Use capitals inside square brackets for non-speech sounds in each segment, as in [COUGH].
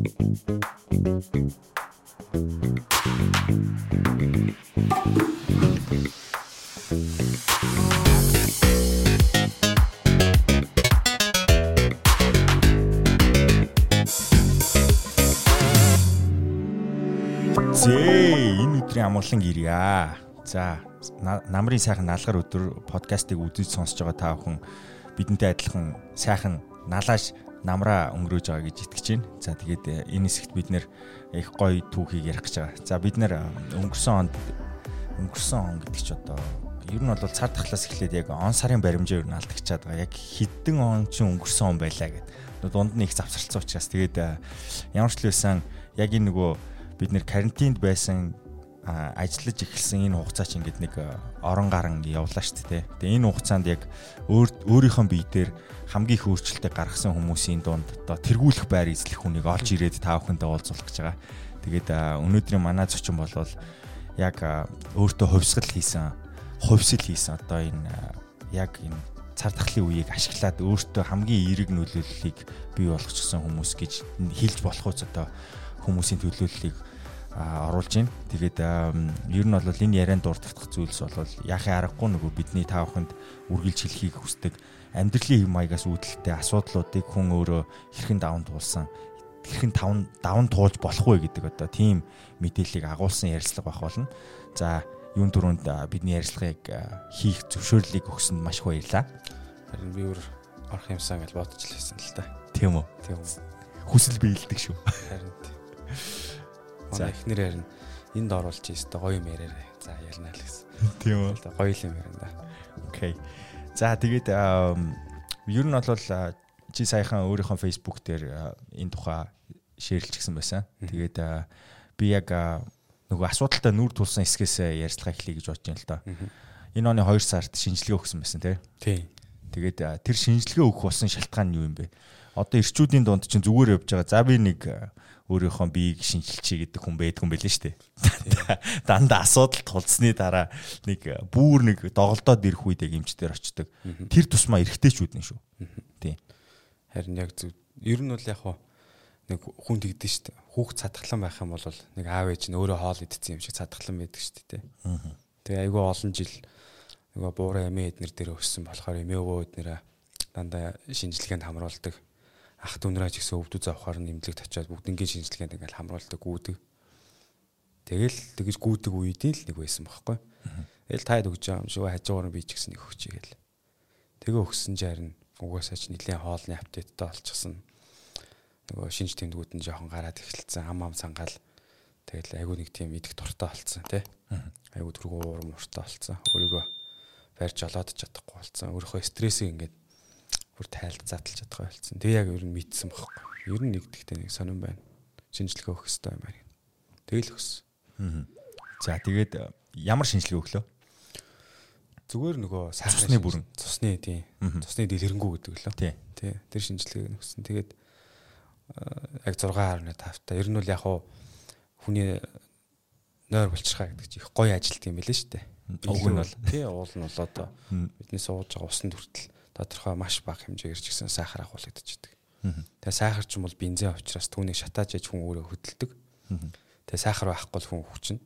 Зээ энэ өдрийн амгалан гэрья. За намрын сайхан наалгаар өдөр подкастыг үзэж сонсож байгаа та бүхэн бидэнтэй адилхан сайхан налааш намраа өнгөрөөж байгаа гэж итгэж байна. За тэгээд э, энэ хэсэгт бид нэр их гоё түүхийг ярих гэж байгаа. За бид нэр өнгөрсөн онд өнгөрсөн он гэдэг чи одоо ер нь бол цар тахлаас эхлээд яг он сарын баримжаа ер нь алдагчаад байгаа. Яг хэдэн он ч өнгөрсөн он байлаа гэдэг. Дунд нь их завсарлцсан учраас тэгээд э, ямар ч л байсан яг энэ нөгөө бид нэр карантинд байсан ажиллаж эхэлсэн энэ хугацаа чинь ингээд нэг орон гарan явлаа шүү дээ. Тэгээ энэ хугацаанд яг өөр өөрийнхөө бие дээр хамгийн их өөрчлөлтийг гаргасан хүмүүсийн дунд одоо тэргүүлэх байр эзлэх хүнийг олж ирээд та бүхэндээ уулзуулах гэж байгаа. Тэгээд өнөөдрийн манай зочин болвол яг өөртөө хувьсгал хийсэн, хувьсэл хийсэн одоо энэ яг энэ цар тахлын үеийг ашиглаад өөртөө хамгийн эерэг нөлөөллийг бий болгочихсон хүмүүс гэж хэлж болох үз одоо хүмүүсийн төлөөллийг оруулж байна. Тэгээд ер нь бол энэ ярианд дурдах зүйлс бол яхаа аргагүй нөгөө бидний тааваханд үргэлж хэлхийг хүсдэг амьдралын хэм маягаас үүдэлтэй асуудлуудыг хүн өөрөө хэрхэн даван туулсан хэрхэн даван даван туулж болох вэ гэдэг одоо тийм мэдээллийг агуулсан ярилцлага байх болно. За юун дөрөнд бидний ярилцлагыг хийх зөвшөөрлийг өгсөнд маш их баярлалаа. Харин би өөр орох юмсан гэж бодож л байсан л да. Тийм үү? Тийм. Хүсэл биелдэг шүү. Харин [LAUGHS] манай эхнэр харин энд оруулж ийстэ гоё юм яриараа. За ярина л гэсэн. [LAUGHS] Тийм үү. Гоё юм ярина да. Окей. За тэгээд ер нь бол чи саяхан өөрийнхөө Facebook дээр энэ тухай шеэрлчихсэн байсан. Тэгээд би яг нөгөө асуудалтай нүүр тулсан хэсгээс ярьцлага эхлэе гэж бодож байна л доо. Энэ оны 2 сард шинжилгээ өгсөн байсан тий. Тэгээд тэр шинжилгээ өгөх болсон шалтгаан нь юу юм бэ? Одоо эрчүүдийн дунд чинь зүгээр явж байгаа. За би нэг өөрийнхөө биеийг шинжилчихье гэдэг хүн байдгүй юм байлээ шүү дээ. Дандаа асуудал тулцсны дараа нэг бүүр нэг доголдоод ирэх үед яг эмчтэр очдог. Тэр тусмаа эргэжтэйчүүд нь шүү. Тийм. Харин яг зөв. Ер нь бол яг нэг хүн тэгдэж шүү дээ. Хүүхд цадгалан байх юм бол нэг аав ээж нь өөрөө хоол идсэн юм шиг цадгалан байдаг шүү дээ. Тэгээ айгүй олон жил нөгөө буурай эмээ эднэр дээр өссөн болохоор эмээ өвөө эднэрээ дандаа шинжилгээнд хамруулдаг ах дүүнраа ч гэсэн өвдөө завхаар нэмлэгт очиод бүгднгийн шинжилгээнд ингээл хамруулдаг гүйдэг. Тэгэл тэгэж гүйдэг үеийн л нэг байсан бохоггүй. Тэгэл таад өгч байгаа юм шүү хажуугаар би ч гэсэн нэг өгчээ гэл. Тэгээ өгсөн харин угаасаа ч нэлээд хоолны апдейттай болчихсон. Нөгөө шинж тэмдгүүд нь жоохон гараад эхэлсэн. Ам ам сангаал тэгэл айгу нэг тийм идэх дуртай болцсон тий. Айгу түргүү уур муртай болцсон. Өөрийгөө барьж олоод чадахгүй болцсон. Өөрийнхөө стрессийг ингээд бүр тайлд задлж чадгаа болсон. Тэгээ яг ер нь мэдсэн байхгүй. Ер нь нэгдэхтэй нэг сонирн байна. Шинжилгээ өгөх хэрэгтэй юм байна. Тэгэл өгсөн. За тэгээд э, ямар шинжилгээ өглөө? Зүгээр нөгөө цусны бүрэн. Цусны тийм. Цусны дэлгэрэнгүй гэдэг лөө. Тий. Тий. Тэр шинжилгээг өгсөн. Тэгээд э, яг 6.5 та. Ер нь бол яг хуу хүний нойр болчихгаа гэдэг чинь их гоё ажилт юм байлээ шүү дээ. Уг нь бол тий уул нь бол одоо бидний сууж байгаа усны хүртэл тодорхой маш бага хэмжээгээр ч гэсэн сахар агуулгадчихдаг. Тэгээ сахар ч юм бол бензин учраас түүнийг шатааж яж хүн өөрөө хөдөлдөг. Тэгээ сахар байхгүй хүн хүчнэ.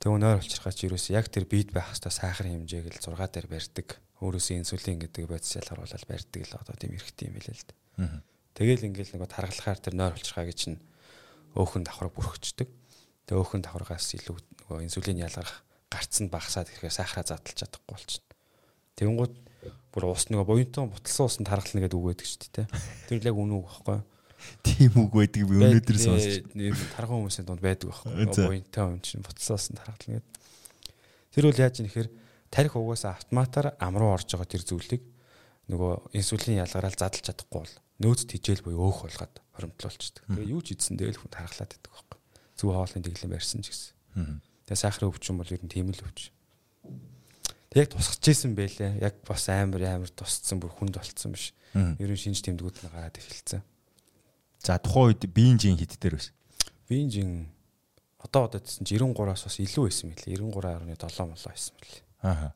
Тэгээ өнөр олчирхаа чи юусэн яг тэр бид байх хэвээр сахарын хэмжээг л 6 дээр барьдаг. Өөрөөсөө инсулин гэдэг бодис ялгаруулаад барьдаг л одоо тийм эрхтэй юм билээ л дээ. Тэгэл ингээл нөгөө тархалахаар тэр нойр олчирхаа гэж чинь өөхөн давхраг бүрхчихдэг. Тэгээ өөхөн давхрагаас илүү нөгөө инсулин ялгарх гарцсан багасаад ирэхээр сахараа задлж чадахгүй болчихно. Тэнгууд бүр ус нөгөө буянтан буталсан усанд харгална гэдэг үг байдаг шүү дээ. Тэр л яг үнэн үг байхгүй юу? Тийм үг байдаг би өнөөдөр сонсч. Тархан хүмүүсийн дунд байдаг байхгүй юу? Буянтан юм чинь буталсан усанд харгална гэдэг. Тэр үл яаж юм нэхэр тарих угаасаа автоматар ам руу орж байгаа тэр зүйлийг нөгөө инсулин ялгараал задлж чадахгүй бол нөөц тижэл буюу өөх болгоод хоримтлуулчихдаг. Тэгээ юу ч идсэн дээр л хүн тархлаад байдаг байхгүй. Зүг хоолны дэглэм барьсан ч гэсэн. Тэгээ сахарын өвчин бол ер нь тийм л өвчин. Тэг тусгаж исэн байлээ. Яг бас амар амар тусцсан бүр хүнд болцсон биш. Ерөн шинж тэмдгүүд нь гараад эхэлсэн. За тухайн үед биенжийн хит дээр байсан. Биенжийн одоо одоо гэсэн чи 93-аас бас илүү байсан мэлээ. 93.7 молоо байсан мэлээ. Аа.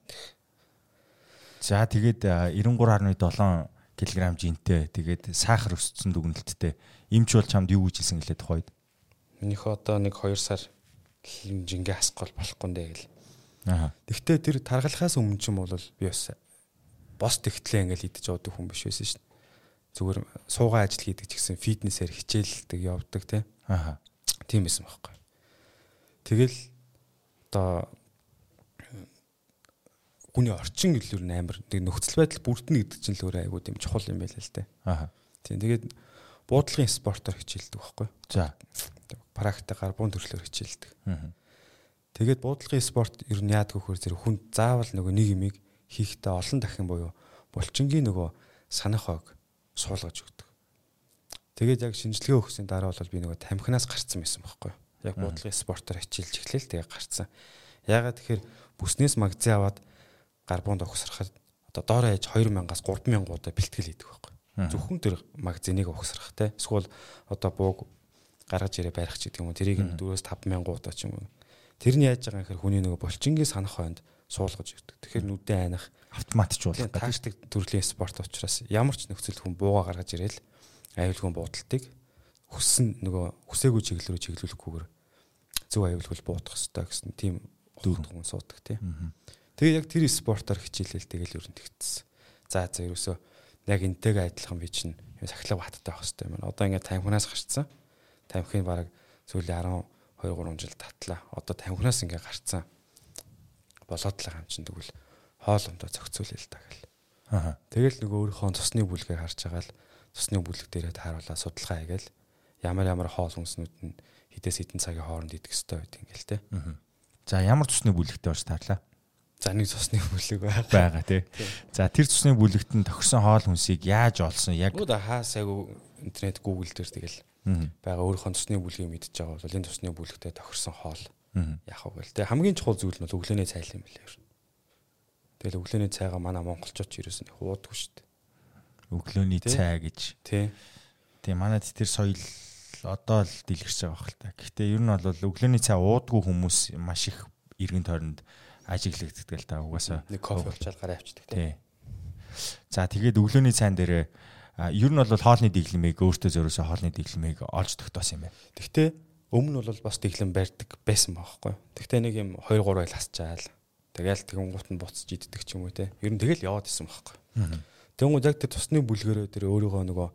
За тэгээд 93.7 кг жинтэй тэгээд сахар өссөн дүгнэлттэй. Имч бол чамд юу гэж хэлсэн гэлээ тухайд. Минийх одоо нэг 2 сар жингээ асгал болохгүй нэ гэл. Тэгвэл тэр таргалахаас өмнө ч юм бол би бас бос тэгтлээ ингээл идэж явдаг хүн биш байсан шин. Зүгээр суугаа ажил хийдэг ч гэсэн фитнесээр хичээлдэг явдаг те. Аа. Тийм байсан байхгүй. Тэгэл одоо хүний орчин гэлүүр амар тэг нөхцөл байдал бүрдэнэ гэдэг чинь л өөрөө айгуу тийм чухал юм байл л те. Аа. Тийм тэгээд буудлагын спортоор хичээлдэг байхгүй. За. Практик гарбун төрлөөр хичээлдэг. Аа. Тэгээд буудлагын спорт ер нь яадаг вөхөр зэрэг хүн заавал нөгөө нэг юмыг хийхдээ олон дахин буюу булчингийн нөгөө санах хойг суулгаж өгдөг. Тэгээд яг шинжилгээ өгсөн дараа бол би нөгөө тамхинаас гарцсан байсан байхгүй. Яг буудлагын спортоор хичээлж эхлээл тэгээ гарцсан. Ягаад тэгэхээр бүснээс магазин аваад гарбуунд огсрахад одоо доороо ээж 2000-аас 3000 удаа бэлтгэл хийдэг байхгүй. Зөвхөн тэр магазиныг огсрах те. Эсвэл одоо бууг гаргаж ирээ барих ч гэдэг юм уу. Тэрийг 4-өөс 5000 удаа ч юм уу. Тэрний яаж байгаа юм хэрэг хүний нөгөө булчингийн санах хойнд суулгаж өгдөг. Тэгэхээр нүдэн айнах автоматжуулах гэдэг. Тактик төрлийн спорт учраас ямар ч нөхцөлд хүн бууга гаргаж ирээл аюулгүй буудалтыг хүссэн нөгөө хүсээгүй чиглэл рүү чиглүүлэхгүйгээр зөв аюулгүй буудах хэрэгтэй гэсэн тийм хүн суудаг тийм. Тэгээ яг тэр спортоор хичээлэл тэгэл нь тэгтсэн. За за ерөөсөө яг энтэйгээ адилхан би чинь сахилга баттай байх хэрэгтэй юм. Одоо ингээд тамхинаас гарцсан. Тамхин бараг сүүлийн 12 3 жил татлаа. Одоо тамхинаас ингээд гарцсан. Болоод л байгаа юм чинь тэгвэл хоол ундаа зохицуулъя л та гэл. Аа. Тэгэл нөгөө өөрийнхөө цусны бүлгээ харж байгаа л цусны бүлэг дээрээ тааруулаа судалгаа хийгээл ямар ямар хоол хүнснүүд нь хідээс хідэн цагийн хооронд идэх ёстой байт ингээл те. За ямар цусны бүлэгтэй болж таарлаа? За нэг цусны бүлэг байгаа. Байгаа [LAUGHS] тий. За тэр цусны бүлэгт нь тохирсон хоол хүнсийг яаж олсон яг Өөдө хаас айгу интернет Google дээр тэгэл байгаа өөрийнхөө цусны бүлгийг мэдж байгаа бол энэ цусны бүлэгтээ тохирсон хоол яах вэ гэл. Тэгээ хамгийн чухал зүйл нь бол өглөөний цай юм билээ. Тэгэл өглөөний цайгаа манай монголчууд ч ерөөс нь уудаггүй шүү дээ. өглөөний цай гэж. Тий. Тийм манайд тэр соёл одоо л дэлгэрч байгаа хэл та. Гэхдээ ер нь бол өглөөний цай уудгүй хүмүүс маш их иргэн тойронд ажиглагддаг л та угаасаа нэг кофе болчаал гараа авчдаг тий. За тэгээд өглөөний цайн дээр ер нь бол хоолны дэглэмийг өөртөө зөрөөсөө хоолны дэглэмийг олж тогтоосон юм байна. Гэхдээ өмнө нь бол бас дэглэм барьдаг байсан байхгүй. Гэхдээ нэг юм 2 3 айл хасчаал. Тэгэл тэгэн гут нь буцаж иддэг ч юм уу те. Ер нь тэгэл яваад исэн байхгүй. Тэнгууд яг тэр тусны бүлгэрөө тэр өөрийнхөө нөгөө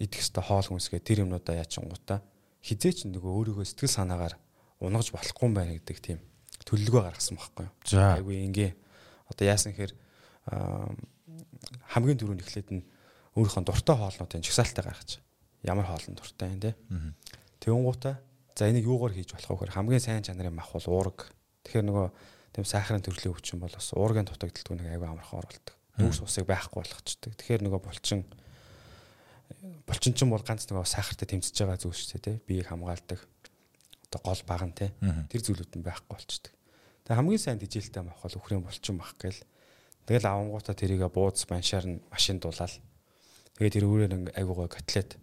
идэх хэвээр хоол хүнсгээ тэр юмнуудаа яачингуудаа хизээч нөгөө өөрийгөө сэтгэл санаагаар унгаж болохгүй юм байна гэдэг тийм төлөлгөө гаргасан байхгүй юу. Айгу ингээ одоо яасан хэр хамгийн түрүүнд эхлээд нь өөрийнхөө дуртай хоолнуудын жагсаалтаа гаргаж ямар хоол нь дуртай юм те. Тэнгуутаа за энийг юугаар хийж болох вэ? Хамгийн сайн чанарын мах бол уураг. Тэгэхээр нөгөө тийм сахарын төрлийн өвчин бол бас уургийн дутагдaltaгүй нэг айгүй амархан оролдог. Нүүрс усыг байхгүй болгочдөг. Тэгэхээр нөгөө булчин булчин ч бол ганц нөгөө сахартай тэмцэж байгаа зүйл шүү дээ, тий. Биеийг хамгаалдаг. Одоо гол баг нь тий. Тэр зүйлүүд нь байхгүй болчдөг. Тэгээ хамгийн сайн дижилтэй мах бол өхрийн булчин мах гээл. Тэгэл авангуудаа тэрийг бууз баншаар нь машин дуулаад тэгээ тэр өөрөөр нэг айгүй гой котлет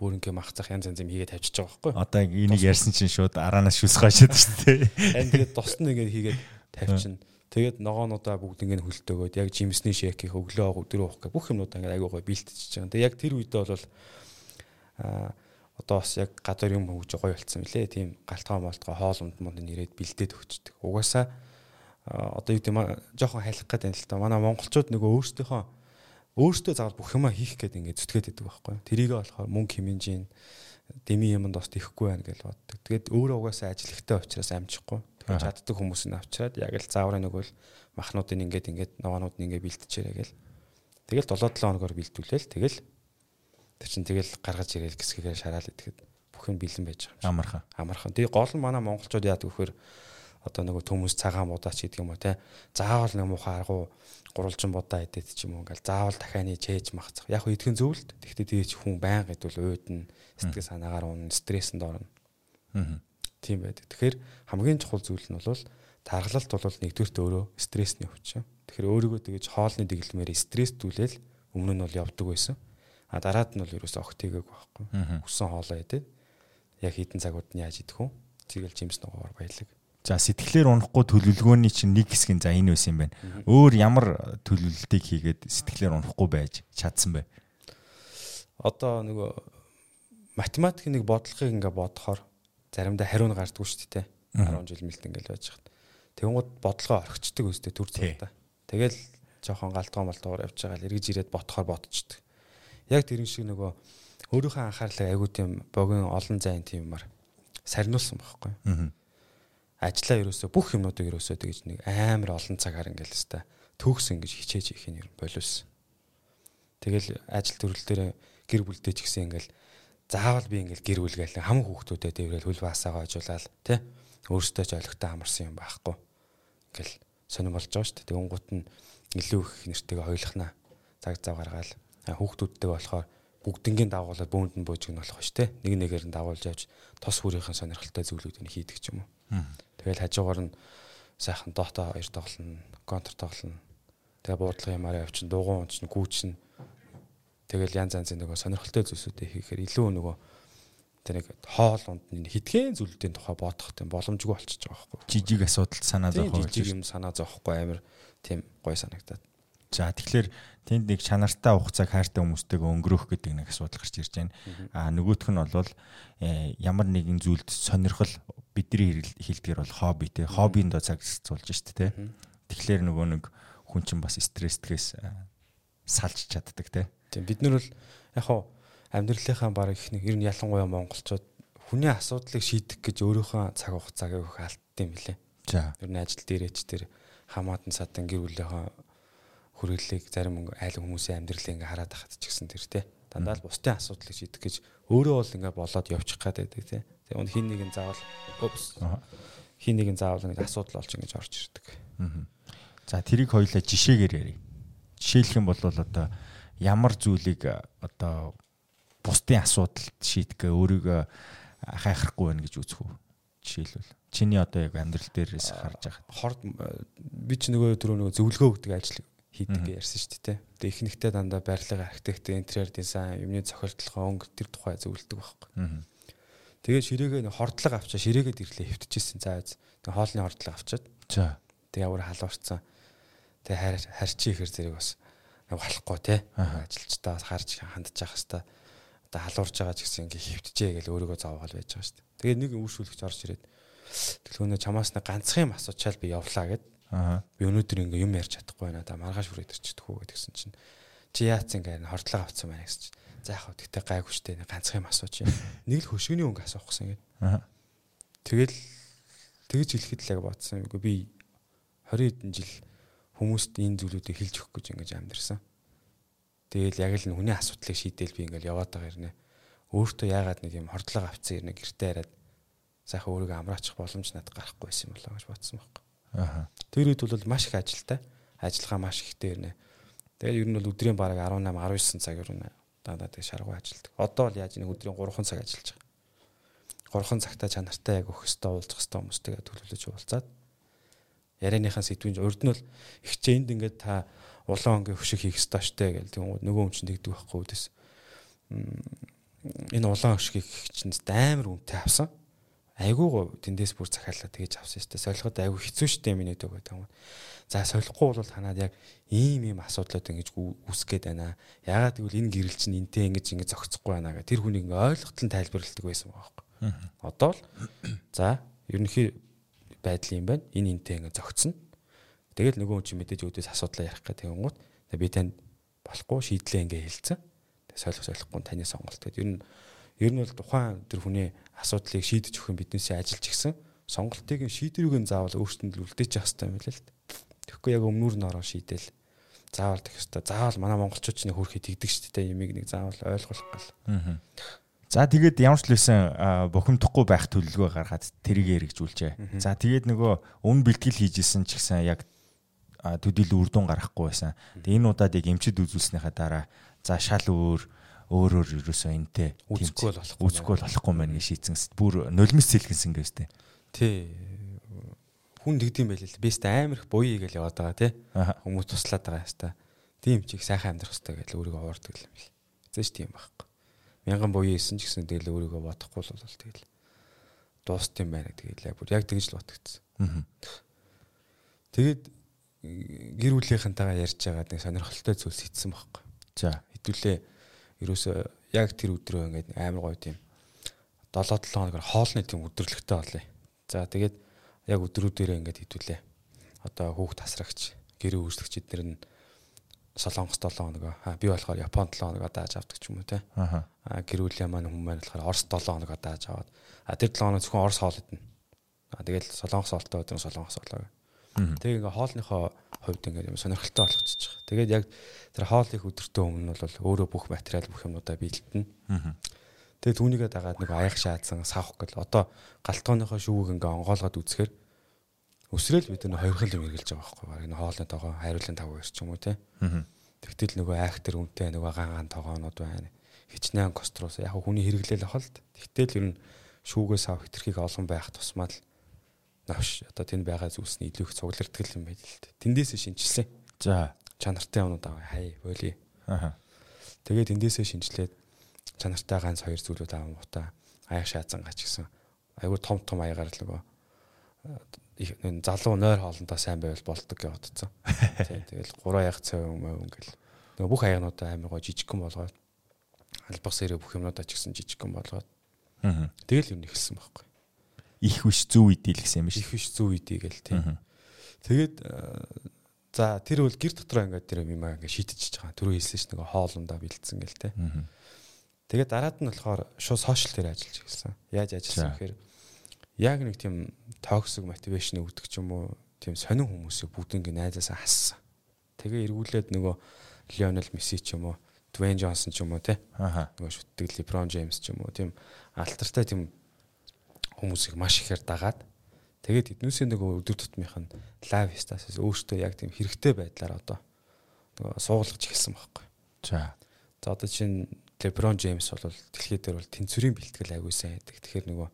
бүрэнгээ махцах янз янз юм хийгээд тавьчихж байгаа байхгүй. Одоо энийг ярьсан чинь шууд араанаас шүс гашаад шүү дээ. [LAUGHS] Ань тэгээд тосн нэгээд хийгээд тавьчихна. Тэгээд ногоонуудаа бүгд ингэ хөлтөөгөөд яг жимсний шейкийг өглөө өдрөө уух гэх бүх юмнуудаа ингэ айгүй гой бэлтчихэж байгаа. Тэгээд яг тэр үедээ бол аа одоо бас яг гадар юм хөгж гоё болцсон мөлий. Тийм галтгаа молтгоо хоол унд мунд нэрээд бэлдээд өгчдөг. Угаасаа одоо юу гэм жоохон хайлах гэдэг юм л та. Манай монголчууд нөгөө өөрсдийнхөө өөртөө заавал бүх юма хийх гээд ингээд зүтгээд байдаг байхгүй. Тэрийгээ болохоор мөнгө хэмжин деми юмд бас тэхгүй байна гэж боддог. Тэгээд өөрөө угаасаа ажилхтай учраас амжихгүй. Тэгээд чаддаг хүмүүс нь авчираад яг л зааврын нөгөө махнуудыг ингээд ингээд ногоонууд нь ингээд бэлтчихээрэй гэл. Тэгэл 7 7 хоногор бэлтүүлээл тэгэл тэр чин тэгэл гаргаж ирээл гэсгээр шараал идэхэд бүх юм бэлэн байж байгаа юм. Амархан. Амархан. Тэгээ гол нь манай монголчууд яадаг вөхөр одоо нөгөө төмөс цагаан будаач гэдэг юм уу те заавал нэг муухай аргу гурвалжин будаа идэт ч юм уу ингээл заавал дахианы чээж махцах. Яг хөө идэхэн зөвлөлт. Тэгтээ тэгээ чи хүн байнга идвэл уйдна сэтгэл санаагаар унна стрессэнд орно. Аа. тийм байдаг. Тэгэхээр хамгийн чухал зүйл нь бол тархалт бол нэгдүгürt өөрөө стрессний өвчин тэгэхээр өөрийгөө тэгэж хоолны дэглэмээр стресстүүлэл өмнө нь бол явдаг байсан. А дараад нь бол ерөөсөө огт хийгээг байхгүй. Хүссэн хоолоо идээд яг хитэн цагууд нь яаж идэх вэ? Тэгэл жимс ногоогоор баялаг За сэтгэлээр унахгүй төлөвлөгөөний чинь нэг хэсэг нь за энэ байсан юм байна. Өөр ямар төлөвлөлтийг хийгээд сэтгэлээр унахгүй байж чадсан бэ? Одоо нөгөө математик нэг бодлогыг ингээ бодохоор заримдаа хариу нь гардггүй шүү дээ. 10 жил мэлт ингээл байж хат. Тэнгууд бодлогоо орхичдаг өстэй төр зүгтаа. Тэгэл жоохон галтгоо малтгоор явж байгаа л эргэж ирээд ботхоор ботчдөг. Яг тэрэн шиг нөгөө өөрийнхөө анхаарлаа айгуу тийм богино олон зайн тиймэр сарниулсан байхгүй. Аа ажлаа ерөөсөө бүх юмнуудыг ерөөсөө тэгж нэг амар олон цагаар ингээл өстой төгс ингэж хичээж их юм болиулсан. Тэгэл ажил төрөл дээр гэр бүлтэй ч гэсэн ингээл заавал би ингээл гэр бүл гээл хам хүүхдүүдэд дэврэл хөл баасаагаа хожуулаад тий өөртөө ч ойлгохтой амарсан юм байхгүй. Ингээл сонирм болж байгаа шүү дээ. Тэнгуут нь илүү их нэртэйгээ хойлохнаа. Цаг зав гаргаал хүүхдүүдтэйгээ болохоор бүгднгийн дагуулад бүүнд нь бууж гэнэ болох шүү дээ. Нэг нэгээр нь дагуулж явж тос хүрийнхэн сонирхолтой зүйлүүдийг хийдэг ч юм уу. Тэгэл хажуугаар нь сайхан дота хоёр тоглоно, контр тоглоно. Тэгээ буудлага юмараа явчин дугуун унчна, гүүчнэ. Тэгэл янз янзын нөгөө сонирхолтой зүйлсүүдийг хийхээр илүү нөгөө тэр нэг хоол унд нэг хитгэн зүйлүүдийн тухай бодох тийм боломжгүй болчихж байгаа байхгүй. Жижиг асуудал санаа зовхгүй. Жижиг юм санаа зовхгүй амар тийм гой санагдаад. За тэгэхээр тэнд нэг чанартай хугацааг хайртай хүмүүстэйгээ өнгөрөөх гэдэг нэг асуудал гарч ирж байна. Аа нөгөөх нь бол э, ямар нэгэн зүйлд сонирхол бидний хэлдгэр бол хобби те. Хоббинд цаг зарцуулж штэ те. Тэгэхээр нөгөө нэг хүн чинь бас стресстгээс салж чаддаг те. Тийм бид нар бол яг хоо амьдралынхаа баг их нэг ер нь ялангуяа монголчууд хүний асуудлыг шийдэх гэж өөрийнхөө цаг хугацааг өгөх алдсан юм лээ за. Ер нь ажил дээрээч тэр хамаатан садан гэр бүлийнхаа хүрээллийг зарим айл хүмүүсийн амьдралыг ингээ хараад тахад ч гэсэн тэр те. Дандаа л бусдын асуудлыг шийдэх гэж өөрөө бол ингээ болоод явчих гад байдаг те Тэгээ хин нэг нь заавал упс. Хин нэг нь заавал ингэ асуудал болж ингэж орж ирдэг. За тэрийг хоёлаа жишээгээр ярив. Жишээлх юм бол одоо ямар зүйлийг одоо бусдын асуудалд шийдэхээ өөрийгөө хайхрахгүй байна гэж үзэх үү? Жишээлбэл чиний одоо яг амьдрал дээрээс харж байгаа. Хорд би ч нөгөө түрүү нөгөө зөвлөгөө өгдөг ажил хийдэг ярьсан шүү дээ. Тэгээ ихэнхдээ дандаа барилга архитект, интерьер дизайн, юмны зохиолтлогоо өнгө тэр тухай зөвлөдөг байхгүй. Тэгээд ширээгээ хордлого авчаа ширээгээд ирлээ хөвтөжсэн заа. Тэг хоолны хордлого авчаад. За. Тэг явар халуурцсан. Тэг харь харьчи ихэр зэрэг бас болохгүй те. Ажилчдаа харж хандж явах хэвээр одоо халуурж байгаа ч гэсэн ингээ хөвтөжээ гэж өөрийгөө зовоогол байж байгаа шүү дээ. Тэгээд нэг үүшүүлэгч орж ирээд төлөвнө чамаас нэг ганцхан юм асуучаал би явлаа гэд. Аа. Би өнөөдөр ингээ юм ярьж чадахгүй байна. Да маргааш хүрээд ирчихдэг хүү гэдгсэн чинь чи яац ингээ хордлого авцсан байна гэсэн чинь За яг тэгтээ гайгүй штэ ганцхан юм асууч. [LAUGHS] Нэг л хөшгөний өнгө асуухсан гэдэг. Аа. Тэгэл тэгж хэлэхэд л яг бодсон. Үгүй би 20 хэдэн жил хүмүүст энэ зүйлүүдийг хэлж өгөх гэж ингэж амьдэрсэн. Тэгэл яг л хүний асуудлыг шийдээл би ингээл яваад байгаа хэрнээ. Өөртөө яагаад нэг юм хордлого авцсан хэрнээ гэртээ хараад сайхан өөрийгөө амраачих боломж надад гарахгүй байсан юм болоо гэж бодсон байхгүй. Аа. Тэр үед бол маш их ажилтай. Ажиллагаа маш ихтэй хэрнээ. Тэгээд ер нь бол өдрийн бараг 18 19 цаг ер нь дандаа тэг шаргуу ажилдаг. Одоо бол яаж нэг өдрийн 3 цаг ажиллаж байгаа. 3 цагтаа чанартай яг өгөх хэвээр уулзах хэвээр хүмүүстэйгээ төлөвлөж уулзаад ярианыхаа сэдвийн урд нь бол ихчээ энд ингээд та улаан өнгийн хөшиг хийх ёстой штэ гэл тийм нөгөө хүн чинь тэгдэг байхгүй үдээс энэ улаан хөшгийг чинь амар үнэтэй авсан айгуугаа тэндээс бүр захиалаа тэгэж авсан штэ солиход айгуу хэцүү штэ миний дэг гэдэг юм За солихгүй бол танаад яг ийм ийм асуудлууд ингэж үүсэх гээд байна. Ягаад гэвэл энэ гэрэл чинь энтэй ингэж ингэж зохицохгүй байна гэх тэр хүнийг ингээ ойлголтол нь тайлбарладаг байсан байхгүй. Одоо л за ерөнхий байдал юм байна. Энэ энтэй ингээ зохицно. Тэгэл нөгөө хүн чинь мэдээж өөдөөс асуудлаа ярих гэх тэгэнгუთ би танд болохгүй шийдлээ ингээ хэлсэн. Тэг солих солихгүй таны сонголт гэдэг. Ер нь ер нь бол тухайн тэр хүний асуудлыг шийдэж өгөх нь биднээсээ ажиллаж гисэн сонголтыг шийдвэрийг нь заавал өөртөнд л үлдээж явах хэрэгтэй юм байна л л. Тэгэхгүй яг өмнөр нь ороо шийдэл заавал тэгэх хэрэгтэй. Заавал манай монголчууд ч нэг хөрхий тэгдэг шүү дээ. Ямиг нэг заавал ойлгох гал. За тэгээд ямар ч л байсан бухимдахгүй байх төлөвлөгөө гаргаад тэрийг эргэжүүлжээ. За тэгээд нөгөө өмнө бэлтгэл хийжсэн ч гэсэн яг төдийл үр дүн гарахгүй байсан. Тэгээд энэ удаад яг эмчид үзүүлснийхаа дараа за шал өөр өөрөөр ерөөсөө энтэй үзэхгүй болохгүй үзэхгүй болохгүй мэн гэж шийдсэн. Бүр нулимс сэлгэнсэн гэвстэй. Тий хүн тэгдэм байл л. Бист амар их буй гэж яваад байгаа тий. Хүмүүс туслаад байгаа хэвээр. Тийм ч их сайхан амьдрах хэрэгтэй гэж өөрийгөө уурдаг юм бил. Зээш тийм байхгүй. Мянган буй исэн ч гэсэн тэгэл өөрийгөө бодохгүй л бол тэгэл дуустсан байна тэгэл яг бүр яг тэгж л бодогдсон. Тэгээд гэр бүлийнхэнтэйгээ ярьж байгаа нэг сонирхолтой зүйлс хийсэн байхгүй. За хэдүүлээ ерөөсөө яг тэр өдрөө ингээд амар гоё тийм 7 7 хоногор хоолны тийм өдөрлөгтэй болъё. За тэгээд яг өдрүүдээрээ ингээд хэдүүлээ. Одоо хүүхд тасрагч, гэр үүсгэгч эднэр нь Солонгос 7 хоногоо аа би болохоор Японд 7 хоногоо дааж авдаг ч юм уу те. Аа гэр бүлийн маань хүмүүс маань болохоор Орос 7 хоногоо дааж аваад а тэр 7 хоног зөвхөн Орос хоол идэнэ. А тэгэл Солонгос хоолтой өдөр Солонгос хоолоо. Тэгээ ингээ хоолныхоо хувьд ингээ юм сонирхолтой болгочихж байгаа. Тэгээд яг тэр хоол их өдөртөө өмнө бол өөрөө бүх материал бүх юмудаа биелдэнэ. Тэгээд түүнийгээ дагаад нэг аяг шаадсан савх гэл одоо галтгооныхоо шүүгийг ингээ онгоолгоод үзэхээр өсрөөл бид нар хувирхал юм эргэлж байгаа байхгүй баг энэ хоолны тоогоо хайруулын тав хоёр ч юм уу те. Тэгтэл нөгөө актер үнтэй нөгөө ган ган тоогоонууд байна. Хичнээн кострос яг хүний хэрэглээл ах л. Тэгтэл ер нь шүүгээс ав хитрхийг олон байх тусмаа л навш одоо тэнд байгаа зүйлсний илүү их цугларддаг юм байл л дээ. Тэндээсээ шинжилсэн. За чанартай юмнууд аваа хай боли. Аха. Тэгээд тэндээсээ шинжилээд чанартай ганц хоёр зүйлүүд аваа мута аяг шаазан гач гэсэн. Айгу том том аягаар л нөгөө энэ залуу нойр хоолндоо сайн байвал болдог гэж бодсон. [LAUGHS] Тэгэл гурван аяг цай юм юм ингээл нөгөө бүх аягнуудаа амар гоо жижигхэн болгоод албас ирээ бүх юмнуудаа ч гэсэн жижигхэн болгоод. Тэгэл юм ихсэн байхгүй их биш зүү үдий л гэсэн юм биш. Их биш үдий гэл тийм. Тэгээд э, за тэр бол гэр дотор ингээд тэр юм аа ингээд шийдэж байгаа. Түрүү хэлсэн ш нэг хоолундаа бэлдсэн гэл те. Тэгээд дараад нь болохоор шууд сошиал дээр ажиллаж ирсэн. Яаж ажилласан гэхээр яг нэг тийм токсик мотивашн өгдөг ч юм уу тийм сонин хүмүүсийг бүгд ингээд найзаасаа хассан. Тэгээ эргүүлээд нөгөө Лионел Месси ч юм уу Дуэйн Джонсон ч юм уу те. Нөгөө шүтдэг Леброн Джеймс ч юм уу тийм алтартай тийм хүмүүсийг маш ихээр дагаад тэгээд эднүүсийн нөгөө өдөр тутмынх нь лав стасаас өөртөө яг тийм хэрэгтэй байдлаар одоо нөгөө суулгаж эхэлсэн байхгүй. За. За одоо чинь Леброн Джеймс бол дэлхийд дээр бол тэнцвэрийн бэлтгэл аягүй сайн байдаг. Тэгэхээр нөгөө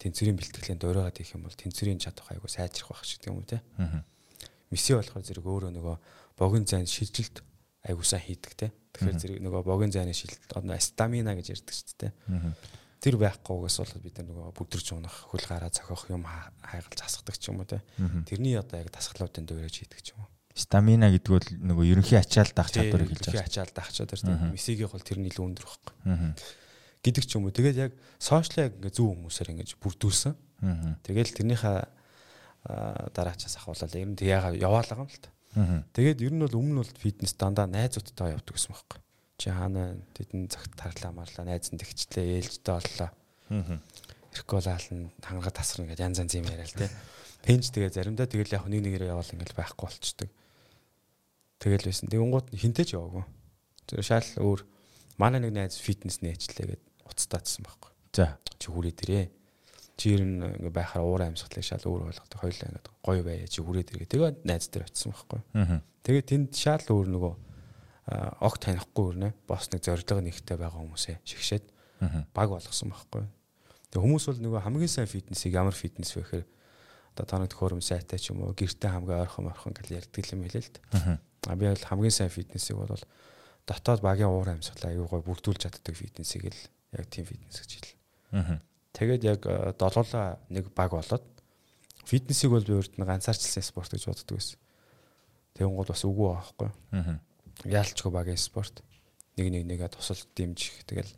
тэнцвэрийн бэлтгэлийн дуурайгаад их юм бол тэнцвэрийн чадах аягүй сайжрах байх шиг юм уу те. Месси болохоор зэрэг өөрөө нөгөө богино зайн шилжилт аягүй сайн хийдэг те. Тэгэхээр зэрэг нөгөө богино зайны шилжилт одоо стамина гэж ярьдаг шүү дээ. Аа тэр байхгүйгээс бол бид нөгөө бүдэрч унах, хөл гараа цохих юм хайгалж асгадаг ч юм уу те. Тэрний одоо яг дасгалуудын дөрөж хийдэг ч юм уу. Стамина гэдэг бол нөгөө ерөнхий ачаал даах чадварыг хэлж байгаа. Ерөнхий ачаал даах чадвар тийм. Месигийн бол тэр нь илүү өндөр байхгүй. Гэдэг ч юм уу. Тэгээд яг сошиал яг ингээ зөв хүмүүсээр ингээ бүрдүүлсэн. Тэгэл тэрнийхээ дараачаас ахуулаад ер нь яага яваалгаа юм л та. Тэгээд ер нь бол өмнө нь бол фитнес дандаа найзуудтай явдаг гэсэн байхгүй чи хаана тэдэн цагт тарлаа марлаа найз нь тэгчлээ ээлжтэй боллоо. Аа. Эрколаал нь тангаа тасрна гэж янз янз юм яриа л те. Пенж тэгээ заримдаа тэгэл яг нэг нэгээрээ яваал ингээл байхгүй болчдөг. Тэгэл байсан. Тэгэнгუут хинтэж яваагүй. Тэр шал өөр манай нэг найз фитнес нээчлээ гэд уцтаадсан байхгүй. За чи хүрээ дээрээ. Чи ер нь ингээ байхаар уур амьсгалыг шал өөр болгодог. Хоёлаа ингээ гоё байя чи хүрээ дээрээ. Тэгээд найз дээр очисон байхгүй. Аа. Тэгээд тэнд шал өөр нөгөө огт танихгүй өрнө бос нэг зориг нэгтэй байгаа хүмүүсээ шигшээд баг болгосон байхгүй. Тэгээ хүмүүс бол нөгөө хамгийн сайн фитнесийг ямар фитнес вэ гэхээр одоо таныг төхөөрөм сайтай ч юм уу гэртээ хамгийн ойрхон ойрхон гэж ярьдаг юм хэлээ л дээ. А би бол хамгийн сайн фитнесийг бол дотоод багийн уур амьсгалаа аюу гой бүрдүүлж чаддаг фитнесийг л яг тийм фитнес гэж хэлээ. Тэгээд яг долоолаа нэг баг болоод фитнесийг бол би өөрт нь ганцаарчлсан спорт гэж боддог байсан. Тэгэн гол бас үгүй байхгүй. Аа яалчгүй багийн спорт. Нэг нэг нэгээ тусалж дэмжих тэгэл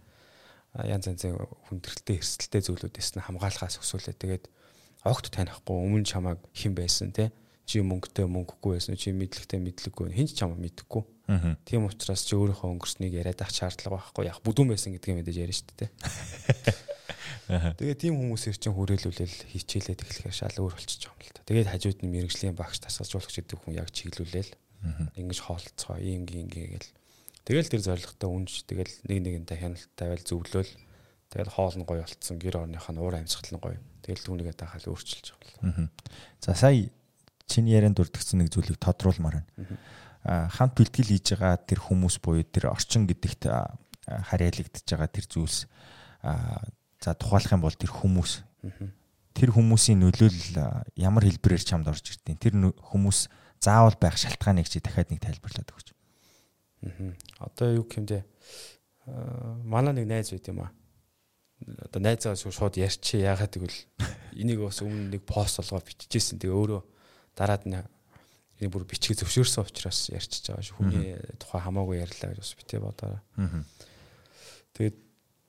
янз янзын хүндрэлтэй эрсдэлтэй зүйлүүдээс нь хамгаалахаас өсвөлээ. Тэгээд огт танихгүй өмнө чамайг хэн байсан те? Чи мөнгөтэй мөнгөгүй байсан чи мэдлэгтэй мэдлэггүй хэн ч чамайг мэдхгүй тийм учраас чи өөрийнхөө өнгөрснийг яриад ах шаардлага байхгүй. Яг бүдүүн байсан гэдгийг мэдээж ярьж шүү дээ тэгээ тийм хүмүүсээр чинь хүрээлүүлэл хичээлээд эхлэхээр шал өөр болчихж байгаа юм л та. Тэгээд хажууд нь мэрэгжлийн багш тасгалжуулагч гэдэг хүн яг чиглүүлээл Ингэж хоолцгоо ийм гингээ гэл. Тэгэл тэр зоригтой үнж тэгэл нэг нэгэнтэй хяналт тавиал зөвлөөл тэгэл хоол нь гоё болцсон гэр орных нь уур амьсгал нь гоё. Тэгэл түүнийгээ дахиад өөрчилж байгаа. За сая чиний ярианд дурдгдсан нэг зүйлийг тодруулмаар байна. Хамт бэлтгэл хийж байгаа тэр хүмүүс буюу тэр орчин гэдэгт харьяалагдж байгаа тэр зүйлс за тухайлах юм бол тэр хүмүүс тэр хүмүүсийн нөлөөлөл ямар хэлбэрээр чамд орж ирдیں۔ Тэр хүмүүс заавал байх шалтгааныг чи дахиад нэг тайлбарлаад өгч. Аа. Одоо юу гэмдэ манай нэг найз байт юм аа. Одоо найзаа шууд ярьчих яагаад гэвэл энийг бас өмнө нэг пост болгоо биччихсэн. Тэгээ өөрөө дараад энэ бүр бичиг зөвшөөрсөн учраас ярьчихж байгаа шүү. Хүний тухай хамаагүй ярьлаа гэж бас битээ бодоо. Тэгээд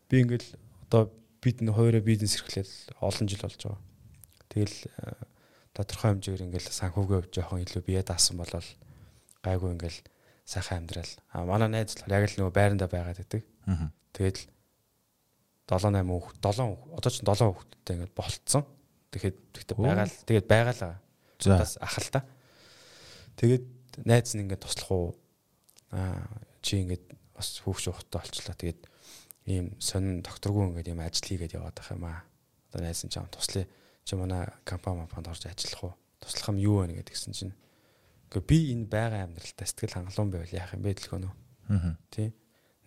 би ингээл одоо бид н хоёроо бизнес эрхлээл олон жил болж байгаа. Тэгэл э, тодорхой хэмжээгээр ингээл санхүүгээ жоохон илүү бие даасан болол гайгүй ингээл сайхан амьдрал. А манай найз л яг л нөгөө байранда байгаад байдаг. Тэгэл 7 8 хүүхд 7 одоо ч 7 хүүхдтэй ингээд болцсон. Тэгэхэд тэгтээ байгаал тэгээд байгаалаа. Бас ах л та. Тэгээд найз нь ингээд туслах уу? Аа чи ингээд бас хүүхд шуухтай болчлаа. Тэгээд ийм сонин докторгүй ингээд ийм ажил хийгээд яваад байх юм аа. Одоо найз нь чам туслая. Чи манай компани мапанд орж ажиллах уу? Туслах юм юу вэ гэдгсэн чинь. Гэхдээ би энэ байгаа амьдралтай сэтгэл хангалуун байвал яах юм бэ дэлгөө нөө. Аа. Тий.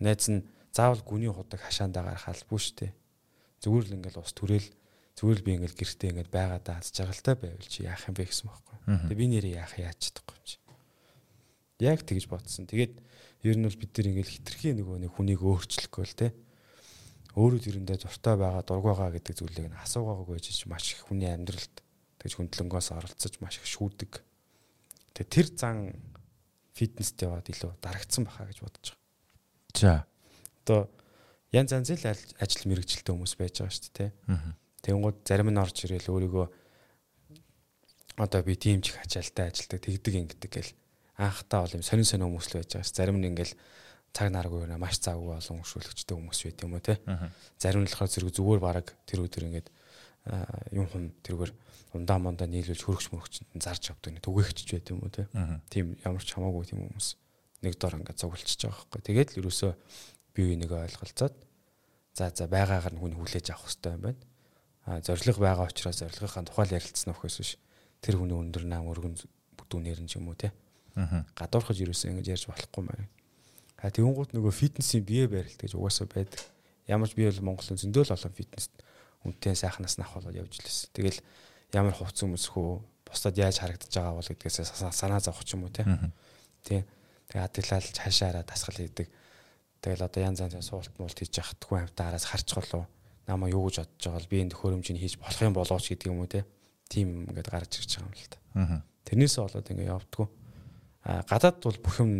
Найз нь заавал гүний худаг хашаандаа гарах албагүй шүү дээ. Зүгээр л ингээд ус төрөл зүгээр л би ингээд гэртээ ингээд байгаадаа хаз жагалтай байвал чи яах юм бэ гэсэн байхгүй. Тэгээ би нэрээ яах яаж чадахгүй чи. Яг тэгж бодсон. Тэгээд ер нь бол бид нар ингээд хитрхи нөгөө нэг хүнийг өөрчлөхгүй л те. Өөрөө тэрэндээ дуртай байгаа дургуйгаа гэдэг зүйлийг нь асуугаагүй байж чи маш их хүний амьдралд тэгж хөндлөнгөөс оролцож маш их шүүдэг. Тэгээ тэр зан фитнест яваад илүү дарагдсан баха гэж бодож байгаа. За. Одоо янз янзын ажил мэрэгчлээ хүмүүс байж байгаа шүү дээ. Тэнгууд зарим нь орж ирэл өөрийгөө одоо би тиймч их ачаалтай ажилдаг тэгдэг ингэдэг гэл анхтаа бол юм сонин сонин хүмүүс л байж байгаа ш. Зарим нь ингээл цаг наргүй байна маш завгүй олон өршөөлөгчтэй хүмүүс байт юм уу те. Зарим нь болохоор зэрэг зүгээр бараг тэр өдөр ингээд юм хүн тэргээр ундаа мондоо нийлүүлж хөрөгч мөрөгчөнд зарж авдаг нэг түгээгчж байт юм уу те. Тийм ямар ч хамаагүй тийм хүмүүс нэг дор ингээд зугулчихж байгаа байхгүй. Тэгээд л ерөөсөө бие биенийгээ ойлголцоод за за байгаагаар нь хүн хүлээж авах хэрэгтэй юм байна зориг байгаа учраас зоригынхаа тухай л ярилцсан нөхөөс биш тэр хүний өндөр наам өргөн бүдүүнээр нь ч юм уу те гадуурхаж ирсэн ингэж ярьж болохгүй маа. А тэгүнгууд нөгөө фитнесийн бие барилт гэж угаасаа байдаг. Ямар ч би бол Монголын зөндөл олон фитнест үнтэй сайхнаас нь авах болоод явж лээс. Тэгэл ямар хувц өмсөх үү, бусдад яаж харагдаж байгаа бол гэдгээс санаа зовох ч юм уу те. Тий. Тэгээ адаглал цаашаараа дасгал хийдэг. Тэгэл одоо янз янз суулт муулт хийж яхад хүн амтаа араас харч голоо намаа юу гэж бодож байгаа л би энэ төхөөрөмжийг хийж болох юм болооч гэдэг юм уу те. Тим ингээд гарч ирж байгаа юм л та. Тэрнээсээ болоод ингээд явдггүй. А гадаад бол бүх юм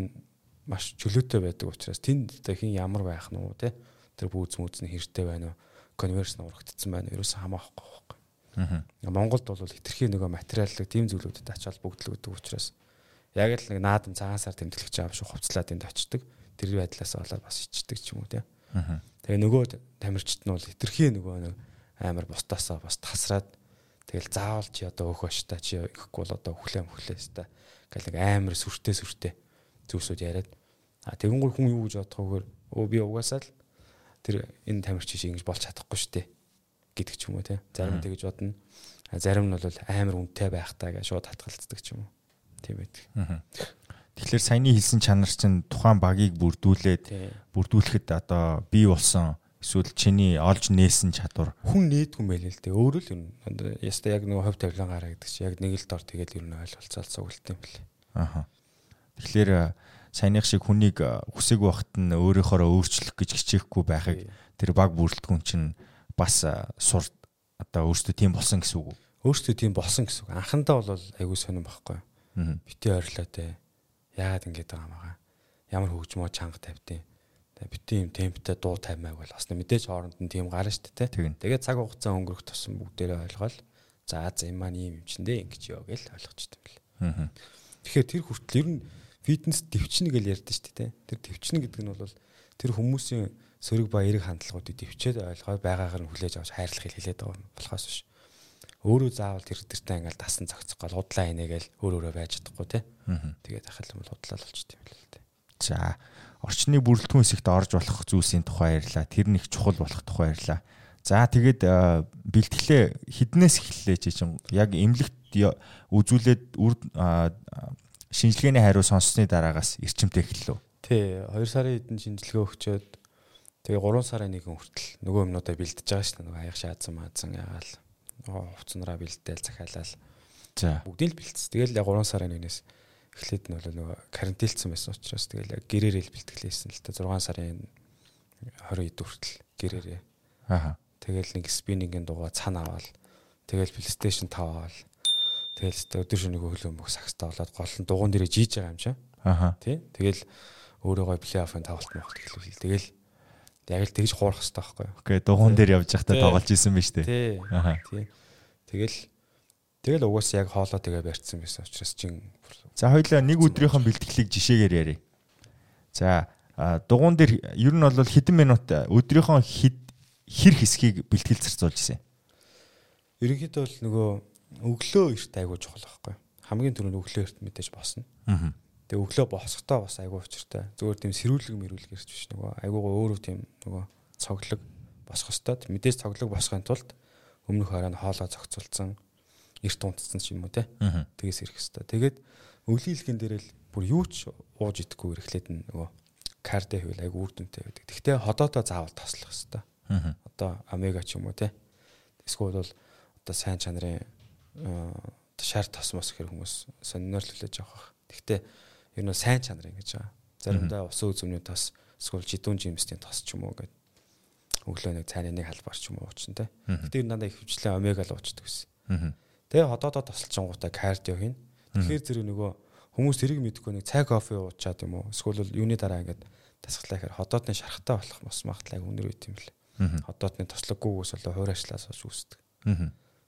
маш чөлөөтэй байдаг учраас тэнд хин ямар байх нь уу те. Тэр бүүз мүүз нь хэртэй байна уу? Конверс нь урагдсан байна? Ерөөсөө хамаахгүй байхгүй. Аа. Монголд бол хитрхи нөгөө материаллык тийм зүйлүүдэд ачаал бүгдлэг өгдөг учраас яг л нэг наадам цагаансаар тэмдэглэж байгаа шүү хувцлаад энд очдөг. Тэр байдлаас болоод бас ичдэг ч юм уу те. Аа Тэгээ нөгөө тамирчид нь бол хитрхи нөгөө нэг амар бусдаасаа бас тасраад тэгэл заавал чи одоо өөх баш та чи ихгүй бол одоо хүлэм хүлээс та гэл нэг амар сүртэй сүртэй зүйлсүүд яриад а тэгэнгүүр хүн юу гэж бодохгүйгээр өө би угаасаа л тэр энэ тамирч шиг ингэж болж чадахгүй штэ гэдэг ч юм уу те. Зарим тэгэж бодно. Зарим нь бол амар үнэтэй байх таа гэж шууд хатгалцдаг ч юм уу. Тийм байдаг Тэгэхээр саяны хэлсэн чанар чинь тухайн багийг бүрдүүлээд бүрдүүлэхэд одоо бий болсон эсвэл чиний олж нээсэн чадвар? Хүн нээдгүй байлээ л дээ. Өөрөө л юм. Яста яг нөгөө хов тавилангараа гэдэг чи яг нэг л дор тэгээд ер нь ойлголцоод сугалт юм бэлээ. Аха. Тэгэхээр саяных шиг хүнийг хүсэг багт нь өөрийнхоороо өөрчлөх гэж хичээхгүй байхыг тэр баг бүрэлдэхүүн чинь бас сур одоо өөртөө тийм болсон гэсэн үг? Өөртөө тийм болсон гэсэн үг. Анхандаа бол айгүй сонирн байхгүй. Бити ойрлоо те яагаад ингэж байгаа юм аа. Ямар хөгжмөө чанга тавьдیں۔ Тэгээ битэн юм темптэй дуу тавьмайг бол бас мэдээж хооронд нь тийм гарна шүү дээ. Тэгээд цаг хугацаа өнгөрөх тусам бүгдээрээ ойлгоол. За за юм маань юм юм чин дээ ингэж ёо гэж ойлгочтой юм бэл. Тэгэхээр тэр хүртэл ер нь фитнес төвчнө гэж ярьдэн шүү дээ. Тэр төвчнө гэдэг нь бол тэр хүмүүсийн сөрөг ба эрэг хандлагуудыг төвчээд ойлгоод байгаагаар нь хүлээж авч хайрлах хэлээд байгаа болохоос биш өөрөө заавал тэр тэртээ ингээл дасан цогцох гол худлаа инегээл өөр өөрөө байж чадахгүй те. Тэгээд ахал юм бол худлаа болчт юм л л те. За орчны бүрэлдэхүүн хэсэгт орж болох зүйлсийн тухай ярьлаа. Тэр нэг чухал болох тухай ярьлаа. За тэгээд бэлтгэлээ хіднээс эхэллээ чи чинь яг эмнэлэгт үзүүлээд үр шинжилгээний хариу сонссны дараагаас эрчимтэй эхэллээ. Тий, 2 сарын хэдэн шинжилгээ өгчөөд тэгээ 3 сарын нэгэн хүртэл нөгөө юмнуудаа бэлдэж байгаа шүү дээ. Нөгөө аяг шаадсан маадсан ягаал хувцснараа бэлдээл захиалал. За. Бүгдийг л бэлдсэн. Тэгэл яг 3 сарын нэгнээс эхлээд нь бол нөгөө карантинлцсан байсан учраас тэгэл яг гэрээрээ бэлтгэлээсэн л та 6 сарын 20 хүртэл гэрээрээ. Аха. Тэгэл нэг спиннингийн дугаа цаана аваад Тэгэл PlayStation 5 аваад тэгэл өдөр шөнөгүй хөлөө мөх сакстай болоод гол нь дугуун дээрээ жийж байгаа юм чинь. Аха. Тий. Тэгэл өөрөөгөө плей-оффын тавалт мохт эхлүүл. Тэгэл яг л тэгж хуурах хэрэгтэй байхгүй юу? Окей, дугуун дээр явж байхдаа тоглож исэн биз дээ. Тий. Аха. Тий. Тэгэл тэгэл угаасаа яг хоолоо тэгээ барьсан байсан учраас чин За хоёлаа нэг өдрийнхөө бэлтгэлийг жишээгээр ярив. За дугуун дээр ер нь бол хэдэн минут өдрийнхөө хэд хэр хэсгийг бэлтгэл зарцуулж исэн. ерөнхийдөө бол нөгөө өглөө эрт айгуу чухал байхгүй? Хамгийн түрүүнд өглөө эрт мэдээж босно. Тэгээ өглөө босохдоо бас айгуу учиртай. Зүгээр тийм сэрүүлэг мэрүүлэг ирж биш нөгөө айгуугаа өөрөө тийм нөгөө цоглог босох хэвээр мэдээж цоглог босохын тулд өмнөх хороо нь хоолоо зохицуулсан эрт унтсан ч юм уу те. Тэгээс ирэх хэвээр. Тэгээд өвлийн хэлхэн дээр л бүр юу ч ууж идэхгүй ирэхлээр нь нөгөө кардэ хийвэл айгуу үр дүнтэй байдаг. Гэхдээ ходоодоо заавал тослох. Аа. Одоо омега ч юм уу те. Эсвэл бол одоо сайн чанарын аа, шар тосмос гэх хүмүүс сонирхолтой жоох бах. Гэхдээ ер нь сайн чанар ингэж байгаа. Заримдаа усан үзмний тос эсвэл жидүүн жимсийн тос ч юм уу гэдэг өглөө нэг цайны нэг халбар ч юм уу уучсан те. Гэтэ нь дандаа их хвчлэн омега л уучдаг гэсэн. Тэгээ ходоодоо тосолчонгуудаа кардио хийн. Тэгэхээр зэрэг нөгөө хүмүүс тэрийг мэдэхгүй нэг цай кофе уучаад юм уу эсвэл юуны дараа ингээд тасглаа гэхээр ходоодны шархтаа болох мос магадлал өндөр үйт юм. Аа. Ходоодны тослоггүйгээс болоо хуурайшлаас хойш үүсдэг.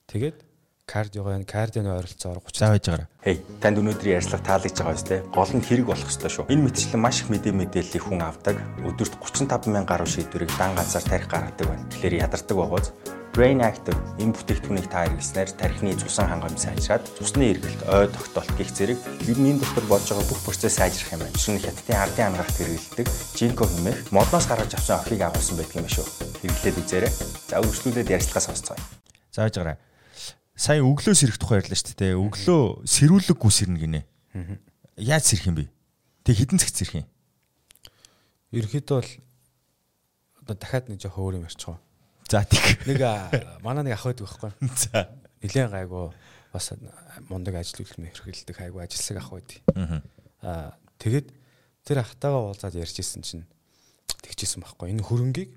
Тэгээд кардиогоо кардионы ойролцоогоор 30 За байж байгаарай. Хей, танд өнөөдрийн ярьцлага таалагдж байгаа биз дээ. Гол нь хэрэг болох ёстой шүү. Энэ мэтчлэн маш их мэдээ мэдээллийг хүн авдаг. Өдөрт 35 мянган гаруй шийдвэрийг дан ганцаар тарих гаргадаг байна. Тэгэхээр ядардаг байгааз Brain Active энэ бүтээгдэхүүнийг та хэрэглэснээр тархины цусан хангамж сайжраад цусны эргэлт, ой тогтоолт гих зэрэг ер нь энэ дотор болж байгаа бүх процесс сайжрах юм байна. Жишээ нь хятадын ардын ангарахт хэрэглэдэг жинко хэмээх модноос гаргаж авсан охийг агуулсан байдаг юм шүү. Хэрэглээд үзээрэй. За үргэлжлүүлээд ярьцлагаа сонсцгоё. За байж байгаарай. Сая өглөө сэрэх тухай ярьлаа шүү дээ. Өглөө сэрүүлэггүй сэрнэ гинэ. Яаж сэрэх юм бэ? Тэг хідэн цагт сэрэх юм. ерөөхдөө бол одоо дахиад нэг жоох өөр юм ярьчихоо. За тэг. Нэг манай нэг ах байдаг байхгүй. За. Нилээн гайгүй бас мундаг ажил үйлдэл хэрхэлдэг хайгуу ажилсаг ах байдаг. Аа. Тэгээд тэр ахтайгаа уулзаад ярьжсэн чинь тэгчихсэн байхгүй. Энэ хөрөнгийг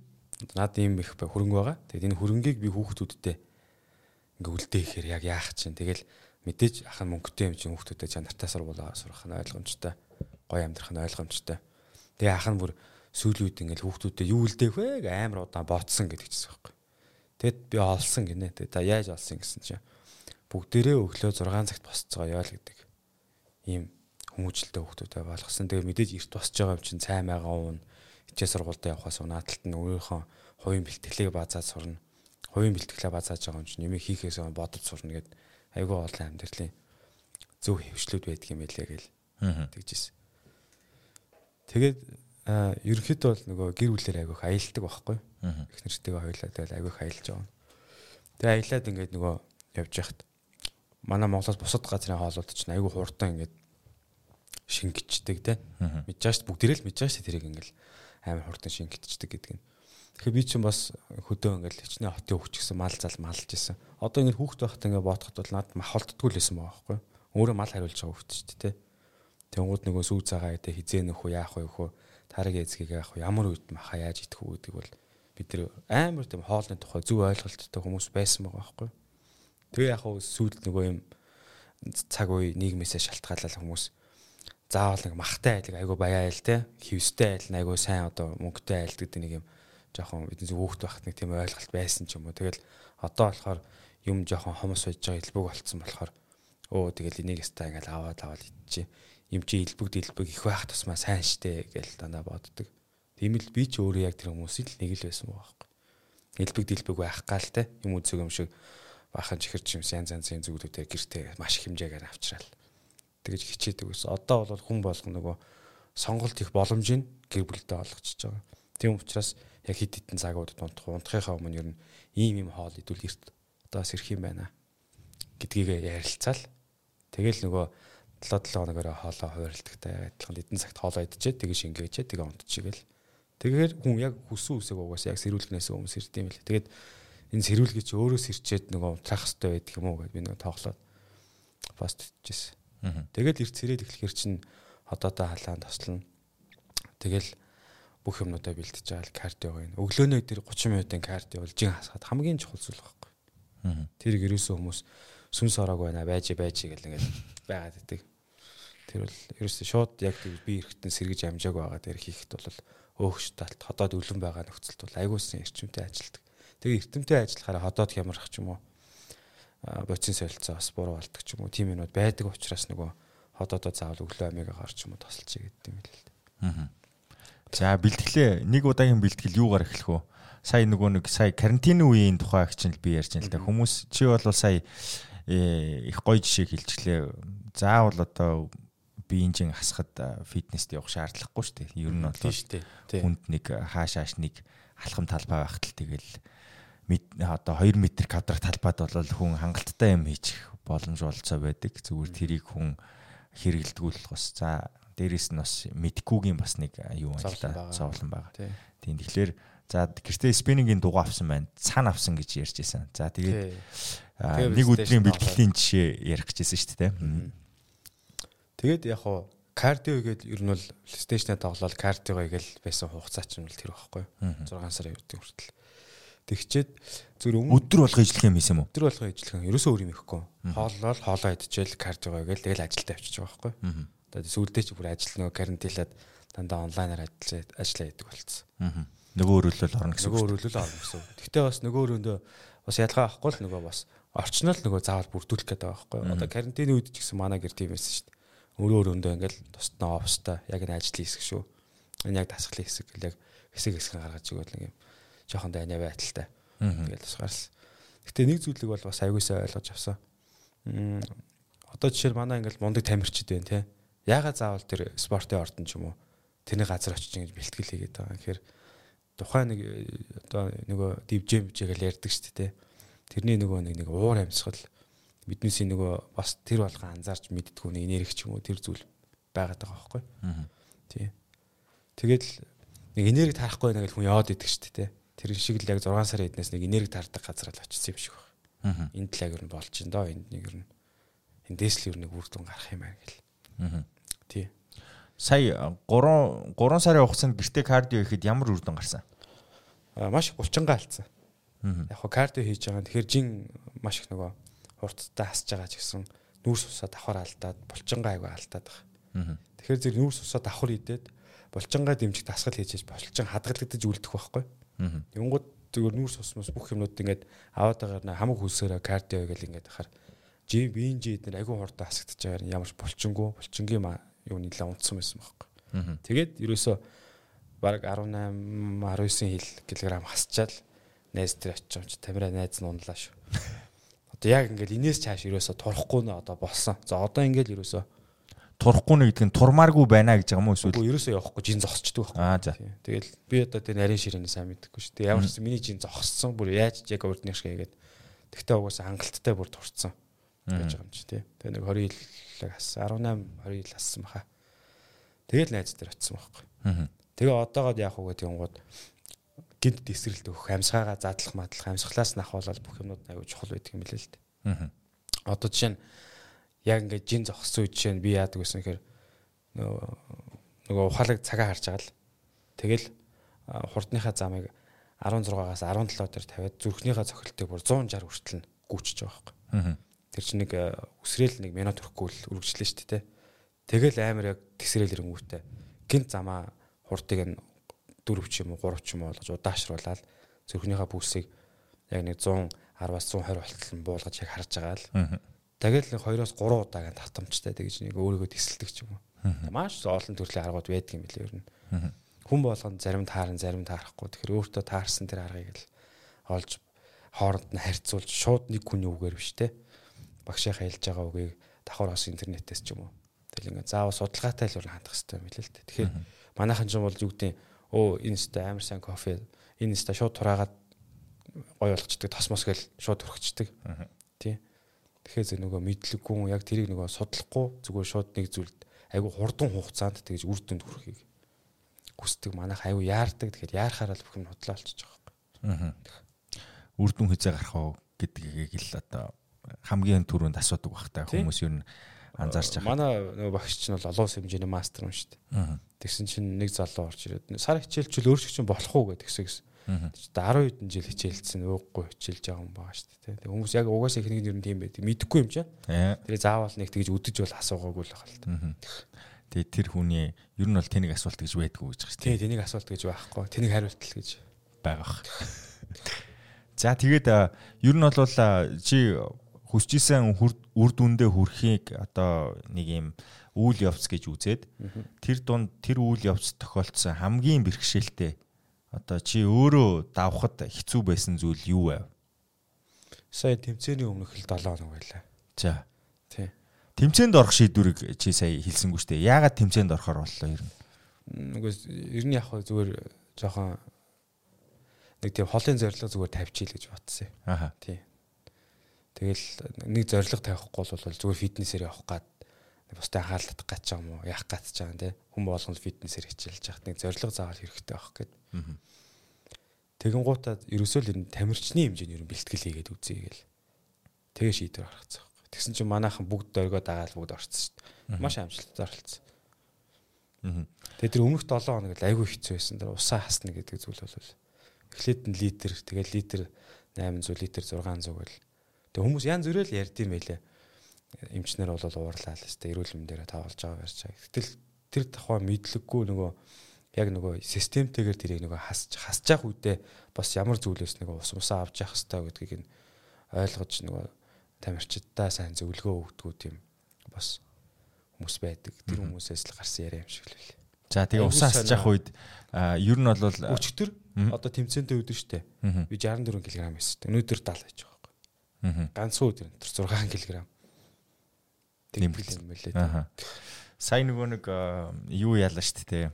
над ийм их хөрөнгө байгаа. Тэгээд энэ хөрөнгийг би хүүхдүүдтэй ингээ үлдээ ихээр яг яах чинь. Тэгэл мэдээж ах нь мөнгөтэй юм чинь хүүхдүүдэд чанартай сургуулаа сурах нь ойлгомжтой. Гоё амьдрах нь ойлгомжтой. Тэгээ ах нь бүр сүүлийн үед ингээл хүүхдүүдэд юу үлдээх вэ гэ амар удаан ботсон гэдэг чийсэн байхгүй. Тэгэд би олсон гинэ. Тэгээд та яаж олсон гэсэн чинь бүгдээрээ өглөө 6 цагт босцоогоо яа л гэдэг. Ийм хүмүүжлэлтэй хүүхдүүдэд болгосон. Тэгээд мэдээж эрт босч байгаа юм чинь цай майгаа уун хичээл сургуультай явахаас унааталт нь өөрийнхөө хувийн бэлтгэлийг базаад сурна. Хувийн бэлтгэлээ базааж байгаа юм чинь нэмийг хийхээс бодож сурна гэд айгүй олон амьдралын зөв хөвшлүүд байдаг юм байлээ гэл тэгжсэн. Тэгээд ерөнхийдөө бол нөгөө гэр бүлээр айгүйх аялдаг байхгүй. Их нэртэйгээ хоёлаа тэгэл айгүйх аялж байгаа. Тэгээ аялаад ингээд нөгөө явж яхад манай Монголоос бусад газрын хоолууд чинь айгүй хурдан ингээд шингэждэг те. Мэдж байгаа шүү бүгдээрээ л мэдж байгаа шүү тэрийг ингээл амар хурдан шингэждэг гэдэг нь. Тэгэхээр би чинь бас хөдөө ингээл хичнээн хотын хөвч гэсэн мал зал малж исэн. Одоо ингээд хүүхд байхад ингээд бодоход бол надад махалтдгүй л байсан байгаа байхгүй. Өөрөө мал хариулж байгаа хөвч шүү дээ. Тэнгууд нөгөө сүү цагаа идэ хизээ нөх үү яах вэ хөө тараг эзгийг яах вэ ямар үед маха яаж идэх үү гэдэг бол бид нар амар тийм хоолны тухай зөв ойлголттой хүмүүс байсан байгаа байхгүй. Тэгээ яг хөө сүйд нөгөө юм цаг үе нийгмээсээ шалтгаалал хүмүүс заавал нэг махтай айлг айгу баяа айл те хевстэй айл айгу сайн одоо мөнгөтэй айл гэдэг нэг юм жоохон бидний хөөхт байхад нэг тийм ойлголт байсан ч юм уу. Тэгэл одоо болохоор юм жоохон хомос байж байгаа илбэг болцсон болохоор өө тэгэл энийг ястаа ингээл аваад аваад идчихэ. Им чи илбэг дэлбэг их байх тусмаа сайн штэ гэж дандаа боддог. Тийм л би ч өөрөө яг тэр хүмүүсийн л нэг л байсан байгаа байхгүй. Илбэг дэлбэг байх гал те юм үзэг юм шиг бахан чихэр чимс янз янзын зүгүүдээ гэртээ маш их хэмжээгээр авчраал. Тэгэж хичээдэг ус. Одоо бол хүн болгоно нөгөө сонголт их боломжийг гэр бүлдээ олгочихж байгаа. Тийм учраас яг хэд хэдэн цагууд унтах унтахынхаа өмнө ер нь ийм ийм хоол идвэл эрт одоо бас ирэх юм байна гэдгийг ярилцаал. Тэгэл нөгөө 7 7 хоногоор хоолоо хувиралдагтай адилхан эдэн цагт хоолоо идчихээ тэгээ шингээчээ тэгээ унтчихгээл. Тэгэхээр хүн яг хүссэн үсэг угаасаа яг сэрүүлгнээс өмнө сэрд юм лээ. Тэгээд энэ сэрүүлгээ чи өөрөө сэрчээд нөгөө унтрах хэрэгтэй байдаг юм уу гэдээ би нөгөө тоглоод пост хийжсэн. Тэгэл эрт сэрээд эхлэхэр чинь одоодоо халаан тослно. Тэгэл бүх юмнуудаа бэлтэж байгаа кардио гин. Өглөөний дээр 30 минутын кардио бол жин хасгаад хамгийн чухал зүйл байхгүй. Тэрийг ерөөсөө хүмүүс сүнс ороог байна байж байж гэл ингээд байгаад идэг. Тэр бол ерөөсөө шууд яг би эрэхтэн сэргэж амжааг байгаа дээр хийхэд бол өөхш талт ходоод өлөн байгаа нөхцөлд бол айгуусан эрчимтэй ажилдаг. Тэгээ эрдэмтэй ажиллахаараа ходоод хямрах ч юм уу боцин солилцоо бас буруу болдог ч юм уу тийм юмуд байдаг учраас нөгөө ходоодоо заавал өглөө амигаа гарч юм уу тосолчих гэдэг юм л л. Аа. За бэлтгэлээ нэг удаагийн бэлтгэл юугаар эхлэх вэ? Сая нөгөө нэг сая карантины үеийн тухай чинь би ярьж байна л да. Хүмүүс чи бол сая э, их гоё жишээ хэлчихлээ. Заавал одоо биеинжин хасахад фитнест явах шаардлагагүй шүү дээ. Ер нь бол хүнд нэг хааш хааш нэг алхам талбай байхад л тэгэл одоо 2 м квадрат талбайд бол хүн хангалттай юм хийчих боломж болцоо байдаг. Зүгээр тэрийг хүн хэрэгэлдэгүүлэх бас за дээрэс нь бас мэдгүйгийн бас нэг юу байна зовлон байгаа. Тийм тэгэхээр за гэртээ спиннингийн дугаа авсан байна. Цаана авсан гэж ярьж байсан. За тэгээд нэг өдрийн бэлтгэлийн жишээ ярих гэжсэн шүү дээ. Тэгээд яг хуу кардио гэдэг ер нь бол PlayStation-д тоглоод кардио гээл байсан хугацаа ч юм л тэр байхгүй юу. 6 сарын үеийн хүртэл. Тэгчээд зүр өдөр болго ижлэх юм хийсэн юм уу? Өдөр болго ижлэх юм. Ерөөсөө өөр юм ихгүй. Хооллол хоолоо идчихэл кардио гээл тэгэл ажилдаа авчиж байгаа байхгүй юу. Одоо сүүлдээ ч бүр ажил нөгөө карантинлаад дандаа онлайнаар ажиллаж ажиллаа идэг болцсон. Нөгөө өрөөлөл орно гэсэн. Нөгөө өрөөлөл орно гэсэн. Гэхдээ бас нөгөө өрөөндөө бас ялгаа авахгүй л нөгөө бас орчнол нөгөө заавал бүрдүүлэх гэдэг байгаа байхгүй. Одоо карантины үед ч гэсэн манай гэр тийм байсан шүү дээ өөрөө өрөөндөө ингээл тусдаа офстой яг энэ ажлын хэсэг шүү. Энэ яг дасгалын хэсэг гэл яг хэсэг хэсэг гаргаж нэг юм жоохон дайнаа байталтай. Ингээл бас гарсан. Гэтэ нэг зүйлийг бол бас аягуулсаа ойлгож авсан. Одоо жишээр манай ингээл мундаг тамирчид байна те. Яагаад заавал тэр спортын ордон ч юм уу тэрний газар очиж ингэж бэлтгэл хийгээд байгаа. Тэгэхээр тухайн нэг одоо нөгөө дивжэм жигээл ярьдаг шүү дээ. Тэрний нөгөө нэг нэг уур амьсгал биднээсийн нөгөө бас тэр болгон анзаарч мэддгүү нэг энерги ч юм уу тэр зүйл байгаад байгаа байхгүй. Тий. Тэгэл нэг энерги тарахгүй нэг хүн яваад идэг шүү дээ. Тэр шиг л яг 6 сарын эднээс нэг энерги тардаг газар л очсон юм шиг байна. Энд л яг ер нь болж ин доо энд нэг ер нь эндээс л ер нь үр дүн гарах юм байна гэл. Тий. Сая 3 3 сарын хугацаанд гэрте кардио хийхэд ямар үр дүн гарсан? Аа маш булчингаа алдсан. Яг хоо кардио хийж байгаа. Тэгэхээр жин маш их нөгөө хурцтай хасж байгаа ч гэсэн нүүрс усаа давхар алдаад булчингаа айгүй алдаад байгаа. Тэгэхээр зэрэг нүүрс усаа давхар идээд булчингаа дэмжих дасгал хийж булчин хадгалагдаж үлдэх байхгүй. Юнгууд зүгээр нүүрс усмас бүх юмнууд ингээд аваад байгаа хамаг хөлсөөрөө кардио гэл ингээд ахаар жи биеийн жид нэр айгүй хурдан хасагдаж байгаа ямар ч булчингуу булчингийн юу нэлээ унтсан байсан байхгүй. Тэгээд ерөөсөө баг 18 19 хил килограмм хасчаал найз тэр очиж юм чи тамира найз нь унлаа шүү. [LAUGHS] Одоо яг ингээл инээс цааш ерөөсө турахгүй нэ одоо болсон. За одоо ингээл ерөөсө турахгүй нэ гэдэг нь турмааргүй байна гэж байгаа юм уу эсвэл ерөөсөө явахгүй жин зогсчдөг байхгүй. Аа за. Тэгэл би одоо тэр нарийн ширээний сайн мэддэггүй шүү дээ. Ямар ч миний жин зогссон бүр яаж яг урдны шиг хийгээд тэгтээ угаасаа хангалттай бүр турцсан гэж байгаа юм чи тий. Тэгээ нэг 20 ил хассан 18 20 ил хассан баха. Тэгэл найз дээр очсон байхгүй. Тэгээ одоогод яах вэ гэдэг гот гинт тесрэлт өгөх, амьсгаагаа задлах, мадлах, амьсгалаас нь ахуулаад бүх юмнууд аягүй чухал байдаг юм билээ л дээ. Одоо жишээ нь яг ингээд жин зогссон үе жишээ нь би яадаг гэсэн хэрэг нөгөө ухаалаг цагаа харж байгаа л. Тэгэл хурдныхаа замыг 16-аас 17 дээр тавиад зүрхнийхээ цохилтыг бүр 160 хүртэл нь гүйчиж байгаа байхгүй. Тэр чинь нэг үсрээл нэг минут өрөхгүй л үргэлжлэн шүү дээ. Тэгэл амар яг тесрэл ирэнгүүтээ гинт замаа хурдыг нь 4 ч юм уу 3 ч юм уу болгож удаашруулаад зүрхнийхээ пульсыг яг нэг 110-аас 120 болтол буулгаж яг харж байгаа л. Тэгэл нэг 2-оос 3 удаагийн татамжтай тэгж нэг өөрийгөө тесэлдэг ч юм уу. Маш олон төрлийн аргууд байдаг юм билээ ер нь. Хүн болгонд зарим тааран зарим таарахгүй. Тэгэхээр өөртөө таарсан тэр аргыг л олж хооронд нь харьцуулж шууд нэг хүний үгээр биш те. Багшийнхаа хэлж байгаа үгийг давхар бас интернетээс ч юм уу. Тэгэл ингээд заавал судалгаатай л хандах хэрэгтэй юм билээ л те. Тэгэхээр манайхан ч юм бол юу гэдэг өө энэ өстө амар сайн кофе энэ өстө шууд тураагаад гой болгочдөг тосмос гэл шууд төрөгчдөг тий Тэгэхээр зөв нөгөө мэдлэггүй яг тэрийг нөгөө судлахгүй зүгээр шууд нэг зүйлд айгу хурдан хугацаанд тэгж үр дүнд хүрэхийг хүсдэг манайх айгу яардаг тэгэхээр яарахаар л бүх юм худлаа болчихж байгаа юм. Үр дүн хязаа гарах уу гэдгийг л одоо хамгийн түрүүнд асуудаг бах та хүмүүс юу анзаарч байгаа. Манай нөгөө багш чинь бол олон хэмжээний мастер юм шүү дээ. Тэгсэн чинь нэг залуу орж ирээд сар хичээлчүүл өөрсгч чинь болох уу гэдэг гэсэн. Одоо 10 хэдэн жил хичээлсэн ууггүй хичээлж байгаа юм байгаа шүү дээ. Тэг хүмүүс яг угаасаа ихнийг нь ер нь тийм байдаг. Мэдхгүй юм чинь. Тэгээ заавал нэг тэгж үдэж бол асуугаагүй л байгаа л та. Тэгээ тэр хүний ер нь бол тэнийг асуулт гэж байдгүй гэж байна. Тий, тэнийг асуулт гэж байхгүй. Тэнийг хариултал гэж байгаах. [LAUGHS] За тэгээд ер нь бол чи хүсчихсэн үр дүндээ хүрэхийг одоо нэг юм үйл явц гэж үзээд тэр дунд тэр үйл явц тохиолдсон хамгийн бэрхшээлтэй одоо чи өөрөө давхад хэцүү байсан зүйл юу вэ? Сая тэмцээний өмнөх л 7 хоног байлаа. За. Тий. Тэмцээнд орох шийдвэрийг чи сая хэлсэнгүй шүү дээ. Яагаад тэмцээнд орохоор боллоо ер нь? Нөгөө ер нь яг зүгээр жоохон нэг тийм холын зорилго зүгээр тавьчихъя гэж бодсон. Аха. Тий. Тэгэл нэг зорилго тавихгүй бол зүгээр фитнесээр явах гад бусдаа хаалдах гэж байгаа юм уу? Яах гэж байгаа нэ? Хүн болгоно фитнесээр хичээлж яхад нэг зорилго заавал хэрэгтэй байх гэд. Тэгэн гутаад ерөөсөө л энэ тамирчны хэмжээний ер нь бэлтгэл хийгээд үзье гээл. Тэгээ шийдвэр гаргацсан байхгүй. Тэгсэн чинь манайхан бүгд дөргөө дагаал бүгд орцсон шүү дээ. Маш амжилттай оролцсон. Тэгээ тэр өмнөх 7 хоног айгүй хэцүү байсан. Тэр усаа хасна гэдэг зүйл бол эхлээд нь литр, тэгээ литр 800 литр 600 гэл. Тэгээ хүмүүс янз бүрэл ярьд юм байлээ эмчнэр бол уурлаа л өстэй эрүүл мэндээр тавуулж байгаа барьж байгаа. Гэтэл тэр тухай мэдлэггүй нөгөө яг нөгөө системтэйгээр тэрийг нөгөө хасж хасж явах үедээ бас ямар зүйлээс нөгөө ус мусаа авч явах хэрэгтэй гэдгийг нь ойлгож нөгөө тамирчидаа сайн зөвлөгөө өгдөг тийм бас хүмүүс байдаг. Тэр хүмүүсээс л гарсан яриа юм шиг л байлээ. За тэгээ усаа хасж явах үед ер нь бол өчтөр одоо тэмцээнтэй өдөр штэ. Би 64 кг байсан. Өнөөдөр 70 байж байгаа. Ганцхан өдөр 6 кг нэмгэл юм байлээ. Аа. Сайн нөгөө нэг юу яалаа шүү дээ.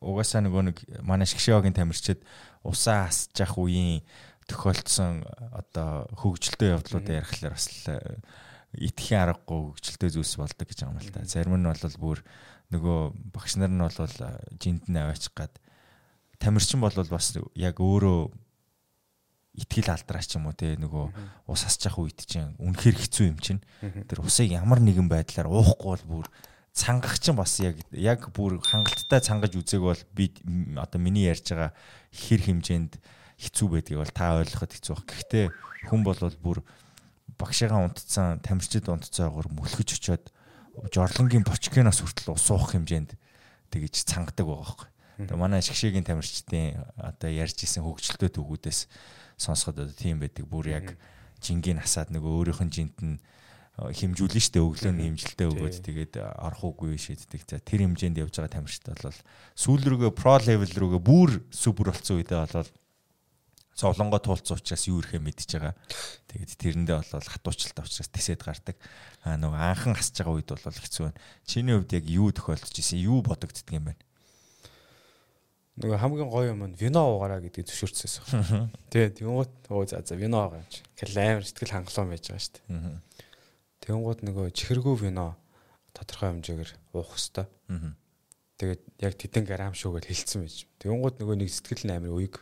Угаасаа нөгөө нэг манай шгшээгийн тамирчид усаа асж явах үеийн тохиолдсон одоо хөгжилтэй явдлуудыг ярихлаар бас итгэхийн аргагүй хөгжилтэй зүйлс болдог гэж байгаа юм л та. Зарим нь бол бүр нөгөө багш нар нь бол жинд нь аваачих гад тамирчин бол бас яг өөрөө итгэл алдраач юм уу те нөгөө ус асч явах үед чинь үнэхээр хэцүү юм чинь тэр усыг ямар нэгэн байдлаар уухгүй бол бүр цангах чинь бас яг яг бүр хангалттай цангаж үзег бол би одоо миний ярьж байгаа хэр хэмжээнд хэцүү байдгийг бол та ойлгоход хэцүү баг. Гэхдээ хүн бол бүр багшигаа унтцсан тамирчид унтцаагаар мөлхөж очиод жорлонгийн бочкиноос хүртэл ус уух хэмжээнд тэгэж цангадаг байгаа байхгүй. Тэгээ манай ашигшээгийн тамирчдын одоо ярьж исэн хөгжилтэй төгүүдээс сонсоход одоо тийм байдаг. Бүр яг жингийн насаад нөгөө өөрийнх нь жинт нь хэмжүүлнэ штэ өглөө нь хэмжилтээ өгөөд тэгээд орох уугүй шийддэг. За тэр хэмжээнд явж байгаа тамирчид бол сүүл рүүгээ про левел рүүгээ бүр супер болсон үедээ бол зовлонгоо туулцсан учраас юу ирэхэ мэдчихэж байгаа. Тэгээд тэрэндээ бол хатуучилтаа учраас тисэд гардаг. Аа нөгөө анхан хасж байгаа үед бол хэцүү байна. Чиний хувьд яг юу тохиолдож исэн? Юу бодогддөг юм бэ? Нөгөө хамгийн гоё юм нь вино уугаараа гэдгийг зөвшөөрчихсөн. Тэгээ тэнгуут өө за за вино уугаа юм чи. Тэгэл амар сэтгэл хангалуун байж байгаа шүү дээ. Тэнгуут нөгөө чихэргүй вино тодорхой хэмжээгээр уух хэвээр. Тэгээд яг тэдэн грамм шүү гэж хэлсэн байж. Тэнгуут нөгөө нэг сэтгэл амар уйг.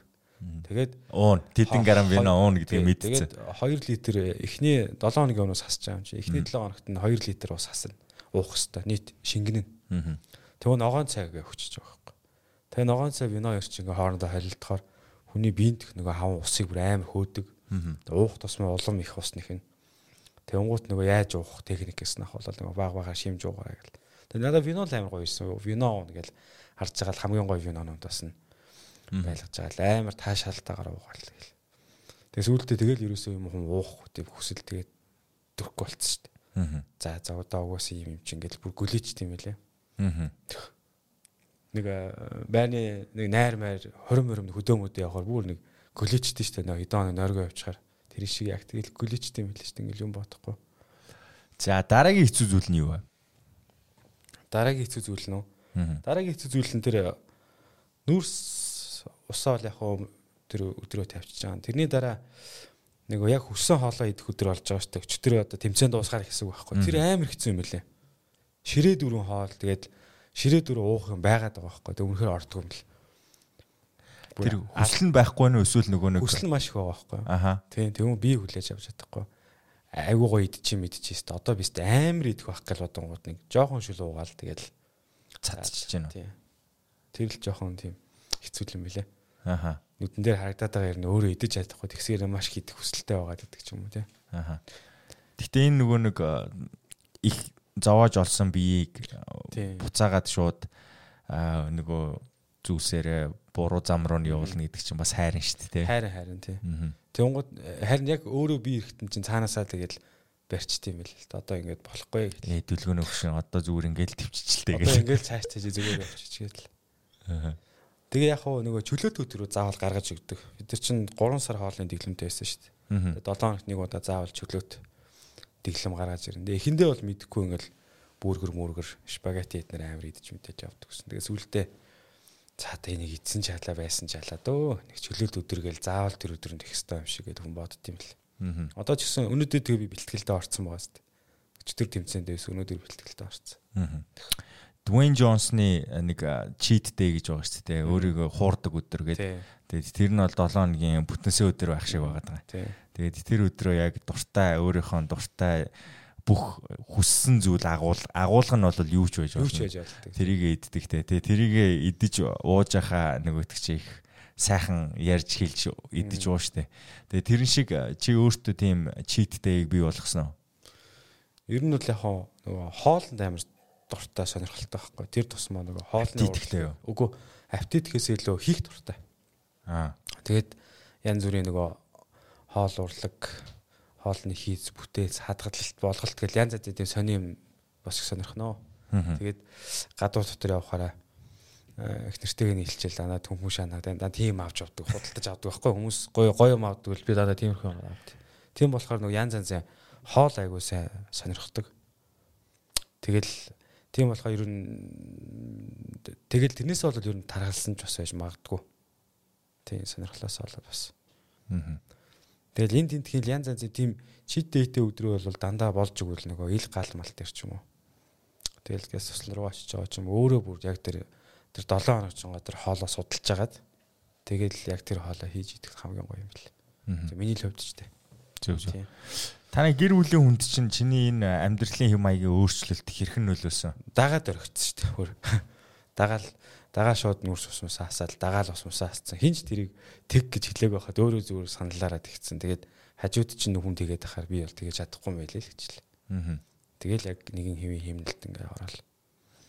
Тэгээд уун тэдэн грамм вино уун гэдгийг мэдсэн. Тэгээд 2 литр эхний 7 хоногийн өмнөөс хасч байгаа юм чи. Эхний 7 хоногт нь 2 литр ус хасна. Уух хэвээр. Нийт шингэнэ. Тэгвэл ногоон цаг өгчөж байгаа Тэгээ ногоон цай вино ярьч ингээ хоорондоо холилдохоор хүний биед нөгөө хаван усыг бүр амар хөөдөг. Уух тусмаа улам их ус нэх нь. Тэнгуут нөгөө яаж уух техникээс нах бол нөгөө баг багаар шимж уугаа гэл. Тэгээ надад вино л амар гоё байсан. Вино гэл харж байгаа л хамгийн гоё винонууд бас нь байлгаж байгаа л амар таашаалтаагаар уугаал гэл. Тэгээ сүүлдээ тэгэл ерөөсөө юм хүн уух тийм хүсэл тэгээд дөрөхгүй болцсон шүү дээ. За за одоо угаасаа юм юм чинь гэл бүр гүлээч тийм байлээ. Аа нэг э, байрны нэг найр майр 20 мөрөм хөдөөнүүд явахаар бүр нэг шүү дээ нэг хэдэн нойргоо явчихаар тэр шиг яг тэгэл хэлээ шүү дээ ингээл юм бодохгүй. За дараагийн хэцүү зүйл нь юу вэ? Дараагийн хэцүү зүйл нь үү? Дараагийн хэцүү зүйл нь тэр э, нүүрс усаа бол яг хөө тэр өдрөө тавьчихж байгаа. Тэрний дараа нэг яг хөссөн хоолоо идэх өдөр болж байгаа дээ. Өчтөр одоо тэмцээнд дуусгаар гэсэн үг байхгүй. Тэр амар хэцүү юм байлээ. Ширээ дөрвөн хоол тэгээд ширээ дөрөв уух юм байгаад байгаа байхгүй. Тэг үнэхээр ордгоо юм л. Тэр хүсэл нь байхгүй нь эсвэл нөгөө нэг хүсэл маш их байгаа байхгүй. Аха. Тийм тэгвэл би хүлээж авч чадахгүй. Айгуу гоё идчих мэдчихээ хэвээр одоо би хэвээр амар идэх байх гал бодонгууд нэг жоохон шүл уугаал тэгэл цацчихж байна. Тийм. Тэр л жоохон тийм хэцүү юм билэ. Аха. Нүдэн дээр харагдаад байгаа юм өөрөө идэж чадахгүй тэгсээр маш их идэх хүсэлтэй байгаа гэдэг ч юм уу тий. Аха. Гэтэ энэ нөгөө нэг э, их зовоож олсон биеийг буцаагаад шууд аа, нөгөө зүйлсээрээ буруу зам руу нь явуулна гэдэг чинь бас хайрын шүү дээ. Хайрын хайрын тий. Аа. Тэнгууд харин яг өөрөө би ирэхтэн чинь цаанаасаа тэгэл барьчт юм л да. Одоо ингэж болохгүй гэх. Ээ дүлгөөний өгшин одоо зүгээр ингээл төвччихлээ Одоо гэж. ингэж цааш цааш зүгээр явчихчихээд л. Аа. Тэгээ яг хуу нөгөө чөлөөт өдрөө заавал гаргаж өгдөг. Бид нар чинь 3 сар хоолны дэглэмтэй байсан шүү дээ. Аа. Тэгээ 7 хоногт нэг удаа заавал чөлөөт дэглэм гаргаж ирнэ. Эхэндээ бол мэдэхгүй ингээл бүргэр мүргэр спагетти эднэр амар идэж мэдээж явдаг гэсэн. Тэгээ сүултээ за тэ энийг идсэн чалаа байсан чалаа дөө. Нэг чөлөөт өдргээл заавал тэр өдрөнд их хэвээр юм шиг гэдэг хүн бодд юм л. Аа. Одоо ч гэсэн өнөөдөр тэгээ би бэлтгэлдээ орцсон байгаа шүү дээ. Өчтөр тэмцээндээс өнөөдөр бэлтгэлдээ орцсон. Аа. Дуэйн Джонсны нэг cheat day гэж байгаа шүү дээ. Өөрийгөө хуурдаг өдөр гэдэг. Тэгээд тэр нь бол 7 хоногийн бүтэнсээ өдөр байх шиг байгаа даа. Тэгээд тэр өдрөө яг дуртай өөрийнхөө дуртай бүх хүссэн зүйл агуул агуулга нь бол юу ч байж болно. Тэрийг иддэг те. Тэгээ тэрийг идэж ууж ахаа нөгөөтг чи их сайхан ярьж хэлж идэж ууш те. Тэгээ тэрэн шиг чи өөртөө тийм cheat day-г бий болгосон уу? Ер нь бол яг нөгөө хоолнд амар дуртай сонирхолтой байхгүй. Тэр тусмаа нөгөө хоолны Аппетиттэй юу? Үгүй аппетитхээс илүү хийх дуртай. Аа. Тэгээд янз бүрийн нөгөө хоол урлаг, хоолны хийц, бүтээц, хадгалалт, болголт гэл янз янзын тийм сони юм бас их сонирхноо. Мгм. Тэгээд гадуур дотор явахаараа э, их нэртэйг нь илчээл дандаа түнхэн шанаа дандаа тийм авч явдаг, худалдаж авдаг байхгүй хүмүүс гоё гоё юм авдаг л би дандаа тиймэрхүү юм авдаг. Тийм болохоор нөгөө янз янзын хоол айгуу сайн сонирхдаг. Тэгэл тийм болохоор ер нь тэгэл тэрнээс бол ер нь таргалсан ч бас байж магадгүй. Тийм сонирхлоос болоод бас. Мгм. Тэгэл энд тент хэл янз янзын тийм чит дэйтэй өдрөө бол дандаа болж игэл нөгөө ил гал мал төр ч юм уу. Тэгэл гэс туслан руу очиж байгаа ч юм өөрөө бүр яг тэр тэр 7 хоног ч гоо тэр хоолоо судалж агаад тэгэл яг тэр хоолоо хийж идэх хамгийн гоё юм бэл. Миний л тийм. Зөв зөв. Таны гэр бүлийн хүнд чинь чиний энэ амьдралын хэм маягийн өөрчлөлт хэрхэн нөлөөсөн? Дагаад орхисон шүү дээ. [LAUGHS] Дагаал дагаа шууд нүрс усмусаа хасаал дагаал усмусаа хассан. Хинч тэрийг тэг гэж хэлээг байхад өөрөө зүгээр саналаараа тэгсэн. Тэгээд хажууд чинь хүн тэгээд ахаар би бол тэгээд чадахгүй байлээ л гэж л. Аа. Тэгэл яг нэгэн хэвийн химнэлт ингээ ороод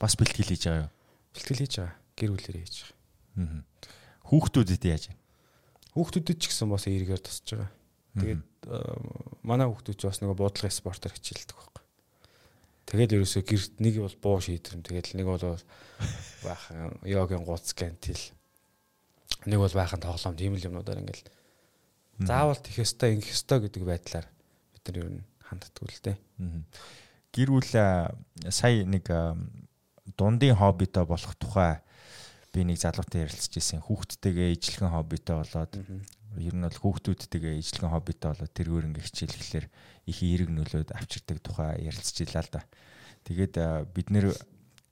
Бас бэлтгэл хийж байгаа юу? бэлтгэл хийж байгаа. Гэр бүлэрээ хийж байгаа. Аа. Хүүхдүүдэд яаж вэ? Хүүхдүүдэд ч гэсэн бас эргээр тусаж байгаа. Тэгээд манай хүүхдүүд ч бас нөгөө буудлын спортоор хичээлдэг байхгүй. Тэгэл ерөөсөө гэрт нэг бол буу шийдэрэм. Тэгэл нэг бол баахан йогийн гуц гантил. Нэг бол баахан тоглоом тийм л юмнуудаар ингээл заавал тэх ёстой, ингэх ёстой гэдэг байдлаар бид нар ер нь ханддаг л дээ. Гэр бүл сая нэг дундын хоббитой болох тухай би нэг залуутай ярилцж ирсэн. Хүүхдтэйгээ ижлэхэн хоббитой болоод ер нь бол хүүхдүүдтэйгээ ижлэхэн хоббитой болоод тэргээр ингээ хичээлэхлээр их эерэг нөлөөд авчирдаг тухай ярилцж илаа л да. Тэгээд бид нэр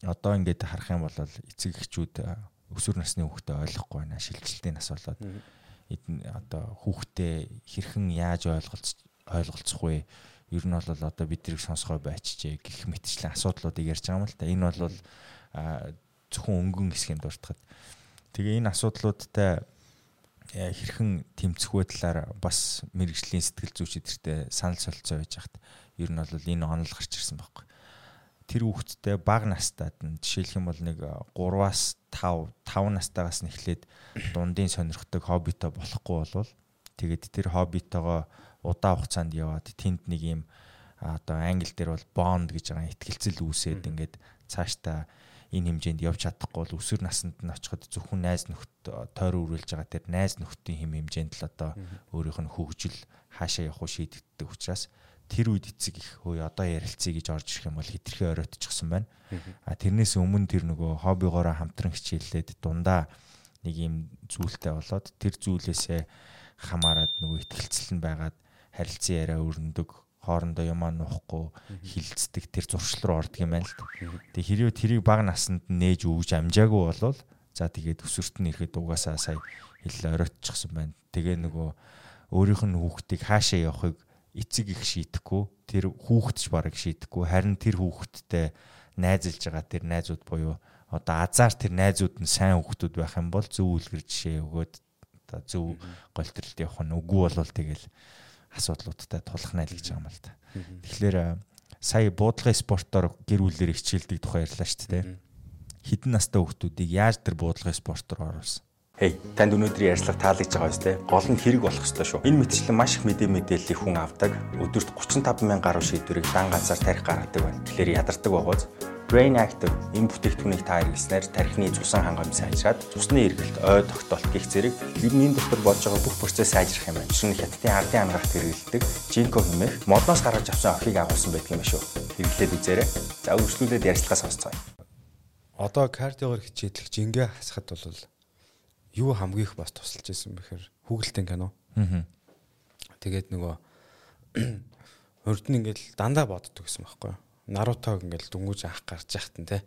одоо ингээд харах юм бол эцэг эхчүүд өсвөр насны хүүхдээ ойлгохгүй байна. Шилжилтийн нас болоод эдэн одоо хүүхдээ хэрхэн яаж ойлголц ойлголцох вэ? Ер нь бол одоо биднийг сонсгой байчжээ гэх мэтчлэн асуудлуудыг ярьж байгаа юм л та. Энэ бол зөвхөн өнгөн хэсгийн дуртахад. Тэгээ энэ асуудлуудтай хэрхэн тэмцэх вэ талаар бас мэрэгжлийн сэтгэл зүйчдэртэй санал солилцоо байж хат. Ер нь бол энэ онол гарч ирсэн байхгүй. Тэр хүүхэдтэй бага настайд нь жишээлх юм бол нэг 3-аас 5 5 настайгаас нь эхлээд дундын сонирхдаг хоббитой болохгүй болвол тэгээд тэр хоббитойгоо удаа хугацаанд яваад тэнд нэг юм одоо англи дээр бол bond гэж байгаа ихтгэлцэл үүсээд ингээд цаашдаа энэ хэмжээнд явж чадахгүй бол өсвөр наснд нь очиход зөвхөн найз нөхд тойр үрүүлж байгаа тэр найз нөхдийн хэм хэмжээнд л одоо өөрийнх нь хөгжил хаашаа явах уу шийдэгддэг учраас тэр үед эцэг их хөөе одоо ярилцъя гэж орж ирэх юм бол хитрхи оройтчихсан байна. А тэрнээс өмнө тэр нөгөө хоббигоороо хамтран хичээллээд дундаа нэг юм зүйлтэй болоод тэр зүйлээсээ хамаарад нөгөө ихтгэлцэл нь байгаад харилцан яриа өрнөдөг хоорондоо юмаа нуухгүй хилцдэг тэр зуршил руу ордог юм байна л. Тэгээ хэрвээ тэрийг бага наснд нь нээж өгж амжаагүй болвол за тэгээд өсвөрт нь ирэхэд угаасаа сая хэл оройтчихсан байна. Тэгээ нөгөө өөрийнх нь хүүхдийг хаашаа явахыг эцэг их шийдэхгүй тэр хүүхэд ч бараг шийдэхгүй харин тэр хүүхэдтэй найзалж байгаа тэр найзууд буюу одоо азар тэр найзууд нь сайн хүүхдүүд байх юм бол зөв үлгэр жишээ өгөөд одоо зөв голтролд явах нь үгүй болвол тэгэл асуудлуудтай тулах найл гэж байгаа юм л та. Тэгэхээр сая буудлагын спортоор гэр бүлээр хичээлдэг тухай ярьлаа шүү дээ. Хідэн настай хүүхдүүдийг яаж тэр буудлагын спортоор оруулсан? Хей, танд өнөөдрийн ярьцлага таалагдж байгаа биз дээ? Гол нь хэрэг болох ёстой шүү. Энэ мэтчлэн маш их мэдээ мэдээллийг хүн авдаг. Өдөрт 35 мянган гаруй шийдвэрийг дан ганцаар тарих гаргадаг байна. Тэгэхээр ядардаг байгааз Brain Active энэ бүтээгдэхүүнийг та хэрэглэснээр тархины цусан хангамж сайжраад цусны эргэлт, ой тогтоолт гих зэрэг ер нь энэ дотор болж байгаа бүх процесс сайжрах юм байна. Нь хятадын ардын ангарахт хэрэглэдэг Jinko хэмээх модноос гаргаж авсан охийг агуулсан байдаг юм шүү. Хэрэглээд үзээрэй. За үргэлжлүүлээд ярьцлагаа сонсцгоё. Одоо кардиогоор хичээдлэх жингээ хасахад бол юу хамгийн их бас тусалж исэн бэхээр хүүгэлтэн кино. Аа. Тэгээд нөгөө [CLEARS THROAT] урд нь ингээл дандаа боддог гэсэн байхгүй юу? Нарутог ингээл дүнгууж анх гарч яхад нь те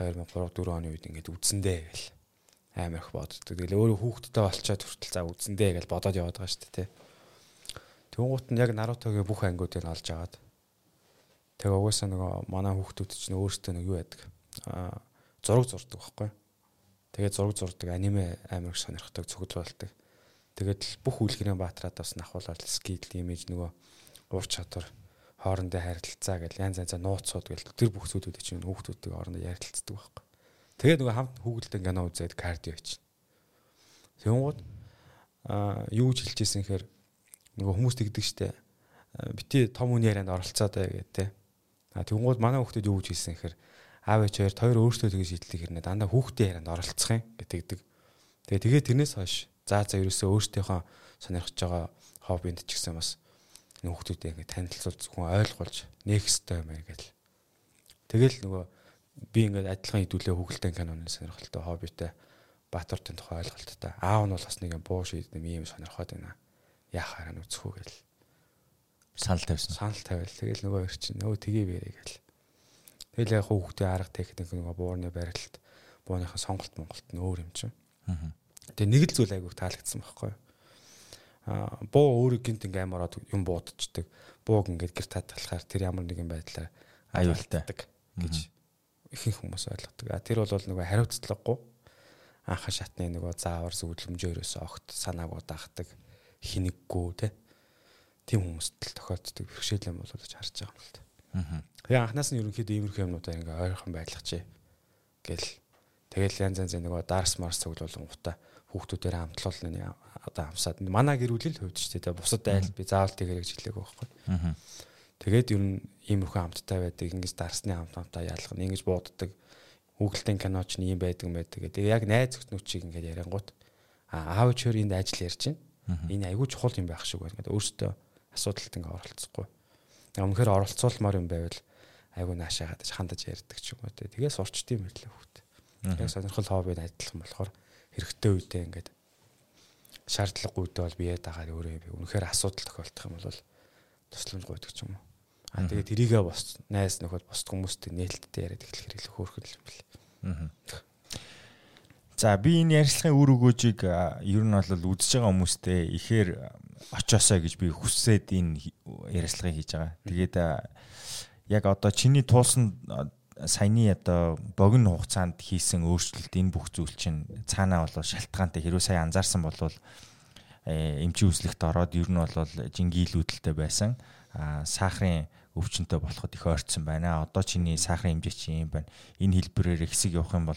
2003 4 оны үед ингээд үзсэндээ гэл амар их боддог. Тэгэл өөрөө хүүхдтэй болчоод хүртэл за үзсэндээ гэл бодоод яваад байгаа шүү дээ те. Тэнгуут нь яг Нарутогийн бүх ангиудыг олж агаад тэгээ угаасаа нөгөө манай хүүхдүүд чинь өөрсдөө нэг юу байдаг. Аа зураг зурдаг байхгүй. Тэгээд зураг зурдаг аниме амар их сонирхдаг цогцолтой. Тэгээд бүх үлгэрийн баатраад бас нахуулаад скил имиж нөгөө уур чадвар хоорондоо харилцаа гэл янз янзаа нууцсууд гэл тэр бүх зүйлүүд чинь хүүхдүүдтэй хоорондоо ярилцдаг байхгүй. Тэгээд нөгөө хамт хүүхэлдэн кино үзээд кардио чинь. Тэнгууд аа юу гэж хэлчихсэн гэхээр нөгөө хүмүүс тэгдэг штэ бити том үний ярианд оролцоод бай гэдэг те. А тэнгууд манай хүүхдүүд юу гэж хэлсэн гэхээр аав ээж хоёр хоёр өөрсдөө тэгж шийдлээ хэрнээ дандаа хүүхдийн ярианд оролцох юм гэдэг. Тэгээ тэгээ тэрнээс хойш заа за ерөөсөө өөртөөхөө сонирхож байгаа хоббинд ч гэсэн бас хүүхдүүдээ ингэ танилцуулж зөвхөн ойлгуулж нээх хэрэгтэй юм аа гэл. Тэгэл нөгөө би ингээд адилхан хөдөлөө хөглөлтэн каноны сонирхолтой хоббитэй Баатартын тухай ойлголттой. Аав нь бол бас нэг буу шийдэм юм сонирхоод байна. Яах хараа нүцхүү гэл. Санал тавьсан. Санал тавиал. Тэгэл нөгөө хоёр чинь нөгөө тгий бэрээ гэл. Тэгэл яг хүүхдийн арга техник нөгөө буурны барилт, бууныхаа сонголт Монголт нь өөр юм чинь. Тэгээ нэг л зүйл айгуух таалагдсан байхгүй юу? буу өөрөө гинт ингээм ороод юм буудчихдаг. Бууг ингээд гэр татгалахаар тэр ямар нэгэн байдлаар аюултай гэж ихэнх хүмүүс ойлгодог. А тэр бол нөгөө хариуцлагагүй анхан шатны нөгөө заавар зүгэлэмжөөрөөс огт санааг удаахдаг хинэггүй те тийм хүмүүст л тохиолддог бэрхшээл юм болов гэж харж байгаа юм л та. Аа. Тэгээ анханаас нь ерөнхийдөө иймэрхүү юмнуудаа ингээ ойрхон байлгах чи гэл тэгэл янз янз нөгөө дарс марс цуглуулсан гутаа хүүхдүүдээр хамтлуулна одоо хамсаад манай гэр бүлийн хувьд ч тийм бусад айл би заавал тэгэр гэж хэлээг байхгүй. Тэгээд ер нь иймэрхүү хамттай байдаг ингэж дарсны хамт хамтаа ялгана ингэж бууддаг хүүхэлдэйн киноч нь ийм байдаг байдаг гэдэг яг найз өхнөчийг ингэж яриангуут а аав чөр энд ажил ярьж байна. Энэ айгүй чухал юм байх шиг байна. Ингээд өөртөө асуудалд ингээ оролцохгүй. Өмнөхөр оролцуулмаар юм байвал айгүй наашаа хадаж хандаж ярьдаг ч юм уу. Тэгээ сурчт юм хэлээ хүүхд. Яг сонирхол хоббид адилхан болохоор хэрэгтэй үедээ ингээд шаардлагагүй үедээ бол бие дагаад өөрөө би үнэхээр асуудал тохиолдох юм бол тусламж гойдог ч юм уу. Аа тэгээд тэрийгээ бос найз нөхөд бос хүмүүстэй нээлттэй яриад эхлэх хэрэг хөөрхөн юм бэл. Аа. За би энэ ярилцлагын үр өгөөжийг ер нь бол үзэж байгаа хүмүүстэй ихээр очоосоо гэж би хүссээд энэ ярилцлагыг хийж байгаа. Тэгээд яг одоо чиний туулсан саяны одоо богино хугацаанд хийсэн өөрчлөлт энэ бүх зүйл чинь цаанаа бол шалтгаантай хэрвээ сая анзаарсан бол эмчийн үзлэгт ороод ер нь бол жингийлүүдэлтэй байсан сахарын өвчнөд болоход их ойрцсон байна. Одоо чиний сахарын хэмжээ чи юм байна. Энэ хэлбэрээр ихсэг явах юм бол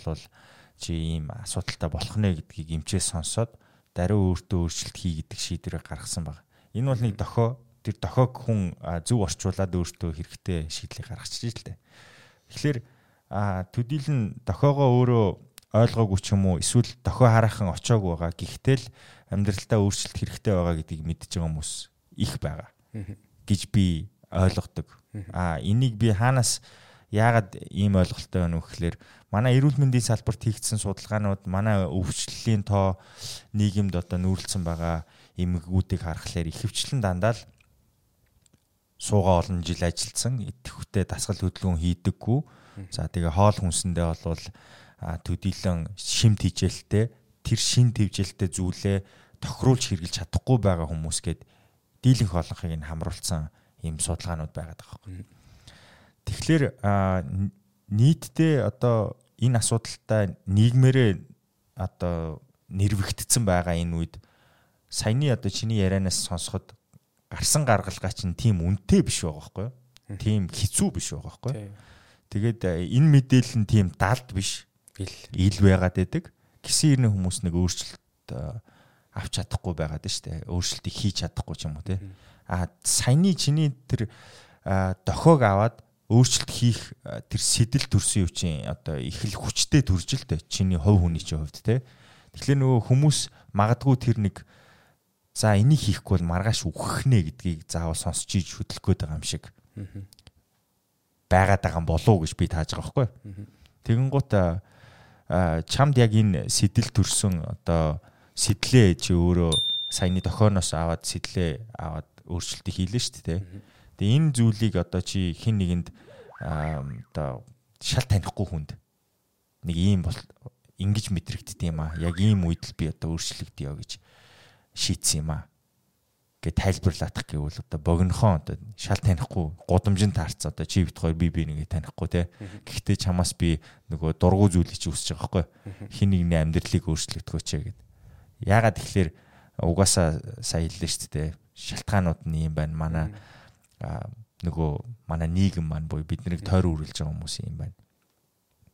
чи ийм асуудалтай болох нэ гэдгийг эмчээс сонсоод даруй өөртөө өөрчлөлт хий гэдэг шийдвэрийг гаргасан баг. Энэ бол нэг дохио тэр дохиог хүн зөв орчуулад өөртөө хэрэгтэй шийдлийг гаргачих л дээ. Тэгэхээр төдийлөн дохоогоо өөрөө ойлгоогүй ч юм уу эсвэл дохоо хараахан очоогүй байгаа. Гэхдээ л амьдралтаа өөрчлөлт хэрэгтэй байгаа гэдгийг мэдж байгаа хүмүүс их байгаа гэж би ойлгодог. А энийг би хаанаас яагаад ийм ойлголттой байна вэ гэхээр манай эрүүл мэндийн салбарт хийгдсэн судалгаанууд манай өвчлөлийн тоо нийгэмд одоо нүүрлсэн байгаа эмгэгүүдийг харахаар ихэвчлэн дандаа л суугаа олон жил ажилласан идэвхтэй дасгал хөдөлгөөн хийдэггүй. За тэгээ хоол хүнсэндээ бол төдийлөн шимт хижээлтэй тэр шин твжэлтэй зүйлээ тохируулж хэрглэж чадахгүй байгаа хүмүүс гээд дийлэнх олонхыг нь хамруулсан ийм судалгаанууд байгаад байгаа юм. Тэгэхээр нийтдээ одоо энэ асуудалтай нийгмээрээ одоо нэрвэгдсэн байгаа энэ үед саяны одоо чиний ярианаас сонсоход гарсан гаргалгаа чинь тийм үнэтэй биш байгаа байхгүй юу? Тийм хэцүү биш байгаа байхгүй юу? Тэгээд энэ мэдээлэл нь тийм далд биш. Ил ил байгаад байдаг. Гисэн ирнэ хүмүүс нэг өөрчлөлт авч чадахгүй байгаад штэ. Өөрчлөлтийг хийж чадахгүй ч юм уу те. А саяны чиний тэр дохоог аваад өөрчлөлт хийх тэр сэтэл төрсөн юу чинь одоо их л хүчтэй төрж л дээ чиний хувь хүний чинь хувьд те. Тэгэхээр нөгөө хүмүүс магадгүй тэр нэг за энийг хийхгүй бол маргааш үхэх нэ гэдгийг заавал сонсч иж хөдлөх гээд байгаа юм шиг байгаад байгаа болов гэж би тааж байгаа байхгүй. Тэгэн гут чамд яг энэ сэтэл төрсөн одоо сэтлээ чи өөрөө саяны дохооноос аваад сэтлээ аваад өөрчлөлтийг хийлээ шүү дээ. Тэгээ энэ зүйлийг одоо чи хин нэгэнд одоо шал танихгүй хүнд нэг ийм бол ингэж мэдрэгддэг юм аа. Яг ийм үед л би одоо өөрчлөгдөё гэж шийдсэн юм аа. Гэ тайлбарлаадах гэвэл одоо богинохон одоо шал танихгүй гудамжинд таарц одоо чи бит хоёр би би нэгэ танихгүй те. Гэхдээ чамаас би нөгөө дургу зүйлийг чи үсэж байгаа байхгүй хин нэгний амьдралыг өөрчлөгдөхөө ч гэд. Яагаад тэгэхээр угаасаа сая хэллээ шүү дээ. Шалтгаанууд нь юм байна. Манай нөгөө манай нийгэм маань буюу биднийг тойр үрүүлж байгаа хүмүүс юм байна.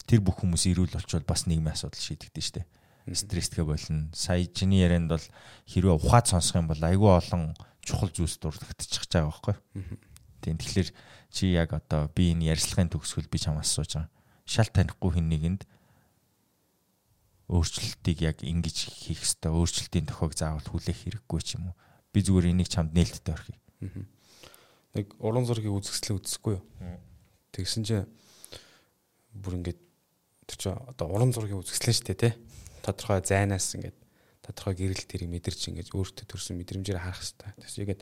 Тэр бүх хүмүүс ирүүл болчвол бас нийгмийн асуудал шийдэгдэн штэ. Стресстэй болно. Сая чиний ярианд бол хэрвээ ухаад сонсох юм бол айгүй олон чухал зүйлс дурдчихж байгаа байхгүй. Тийм тэгэхээр чи яг одоо би энэ ярилцлагын төгсгөл би чамаас асууж байгаа. Шал танихгүй хин нэгэнд өөрчлөлтийг яг ингэж хийх ёстой. Өөрчлөлтийн тохиог заавал хүлээх хэрэггүй ч юм уу. Би зүгээр энийг чамд нээлттэй орхив нэг уран зургийг үзэсгэлэн үзэхгүй юу. Тэгсэн чинь бүр ингээд тэр чинь одоо уран зургийн үзэсгэлэн шүү дээ тий. Тодорхой зайнаас ингээд тодорхой гэрэл тэрийг мэдэрч ингээд өөртөө төрсэн мэдрэмжээр харах хэрэгтэй. Тэгс ингээд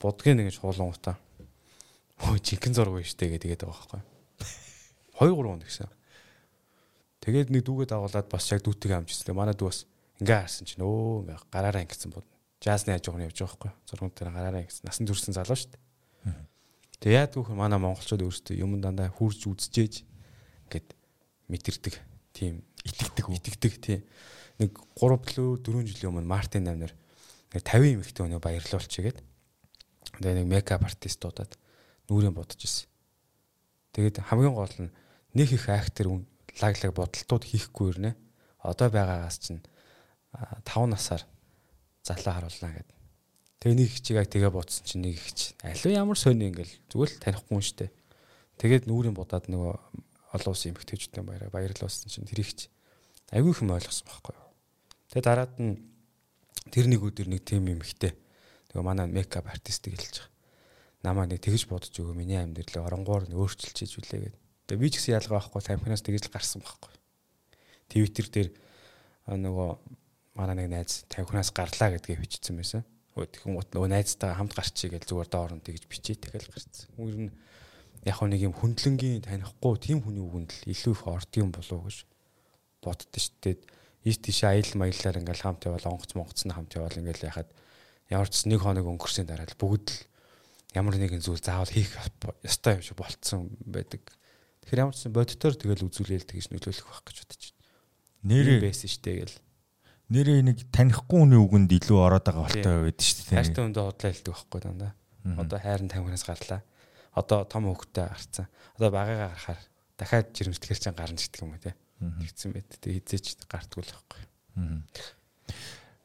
будгийн нэгж хуулан утаа. Хөө жинхэнэ зураг байна штэ гэдэг байгаа байхгүй. 2 3 хоног гэсэн. Тэгээд нэг дүүгээ дагуулад бас яг дүүтэйгээ амжчихсан. Манай дүү бас ингээ харсан чинь өө ингээ гараараа ингэсэн бод. Жазны хажуугны явж байгаа байхгүй. Зургууд дээр гараараа ингэсэн. Насан туршсан залуу шүү дээ. Тэгээ яадаг вэ манай монголчууд өөрсдөө юм дандаа хурж үзжээж ингээд мэдэрдэг тийм итгэдэг итгэдэг тийм нэг 3 плөө 4 жилийн өмнө Мартин намнаар нэг 50 эмэгтэй өнөө баярлуулчихгээд тэгээ нэг мекап артистуудад нүрийн бодож ирсэн. Тэгээд хамгийн гол нь нэг их актер лаглаг бодолтууд хийхгүй ирнэ. Одоо байгаагаас чинь 5 насаар залуу харуулна гэдэг Тэгээ нэг их чигаа тэгээ бодсон чинь нэг их чи аливаа ямар сони ингээл зүгээр л танихгүй юм штэ. Тэгээд нүүрийн будаад нөгөө олон улсын эмгтээчүүдийн баяраа баярлуулсан чинь тэр их чи айгүй их юм ойлгосон байхгүй юу. Тэгээд дараад нь тэр нэг өдөр нэг тим эмгтээ нөгөө манай мейкап артистыг хэлж байгаа. Намаа нэг тэгж бодож өгөө миний амьдралыг оронгоор нь өөрчилчихэж үлээ гэдэг. Тэгээ би ч гэсэн ялгаа байхгүй тамхинаас тэгж л гарсан байхгүй. Твиттер дээр нөгөө манай нэг найз тамхинаас гарлаа гэдгийг бичсэн байсан Тэгэн гут нөгөө найзтайгаа хамт гарчиг гэж зүгээр доор нь тэгж бичээ тэгэл гарцсан. Үер нь яг нэг юм хүндлэнгийн танихгүй тийм хүний үгэнд л илүү их орд юм болов гэж боддоо шүү дээ. Ийш тийш аял маялаар ингээл хамт явал онгоц монгоц нь хамт явал ингээл яхад ямар ч нэг хоног өнгөрсөн дараа л бүгд л ямар нэгэн зүйл заавал хийх ёстой юм шиг болцсон байдаг. Тэгэхээр ямар ч бодитоор тэгэл үзүүлээл тэгж нөлөөлөх байх гэж бодож байна. Нэрээ байсан шүү дээ гэл нэрээ нэг танихгүй хүний үгэнд илүү ороод байгаа болтой байдаг шүү дээ. Хайртай хүндээ худлаа хэлдэг байхгүй дандаа. Одоо хайрын тамхинаас гарлаа. Одоо том хөвгтэй гарцсан. Одоо багаага гарахаар дахиад жирэмслэхэр чинь гарна гэх юм уу те. Тэгсэн байт. Тэг хизээч гартгүй л байхгүй.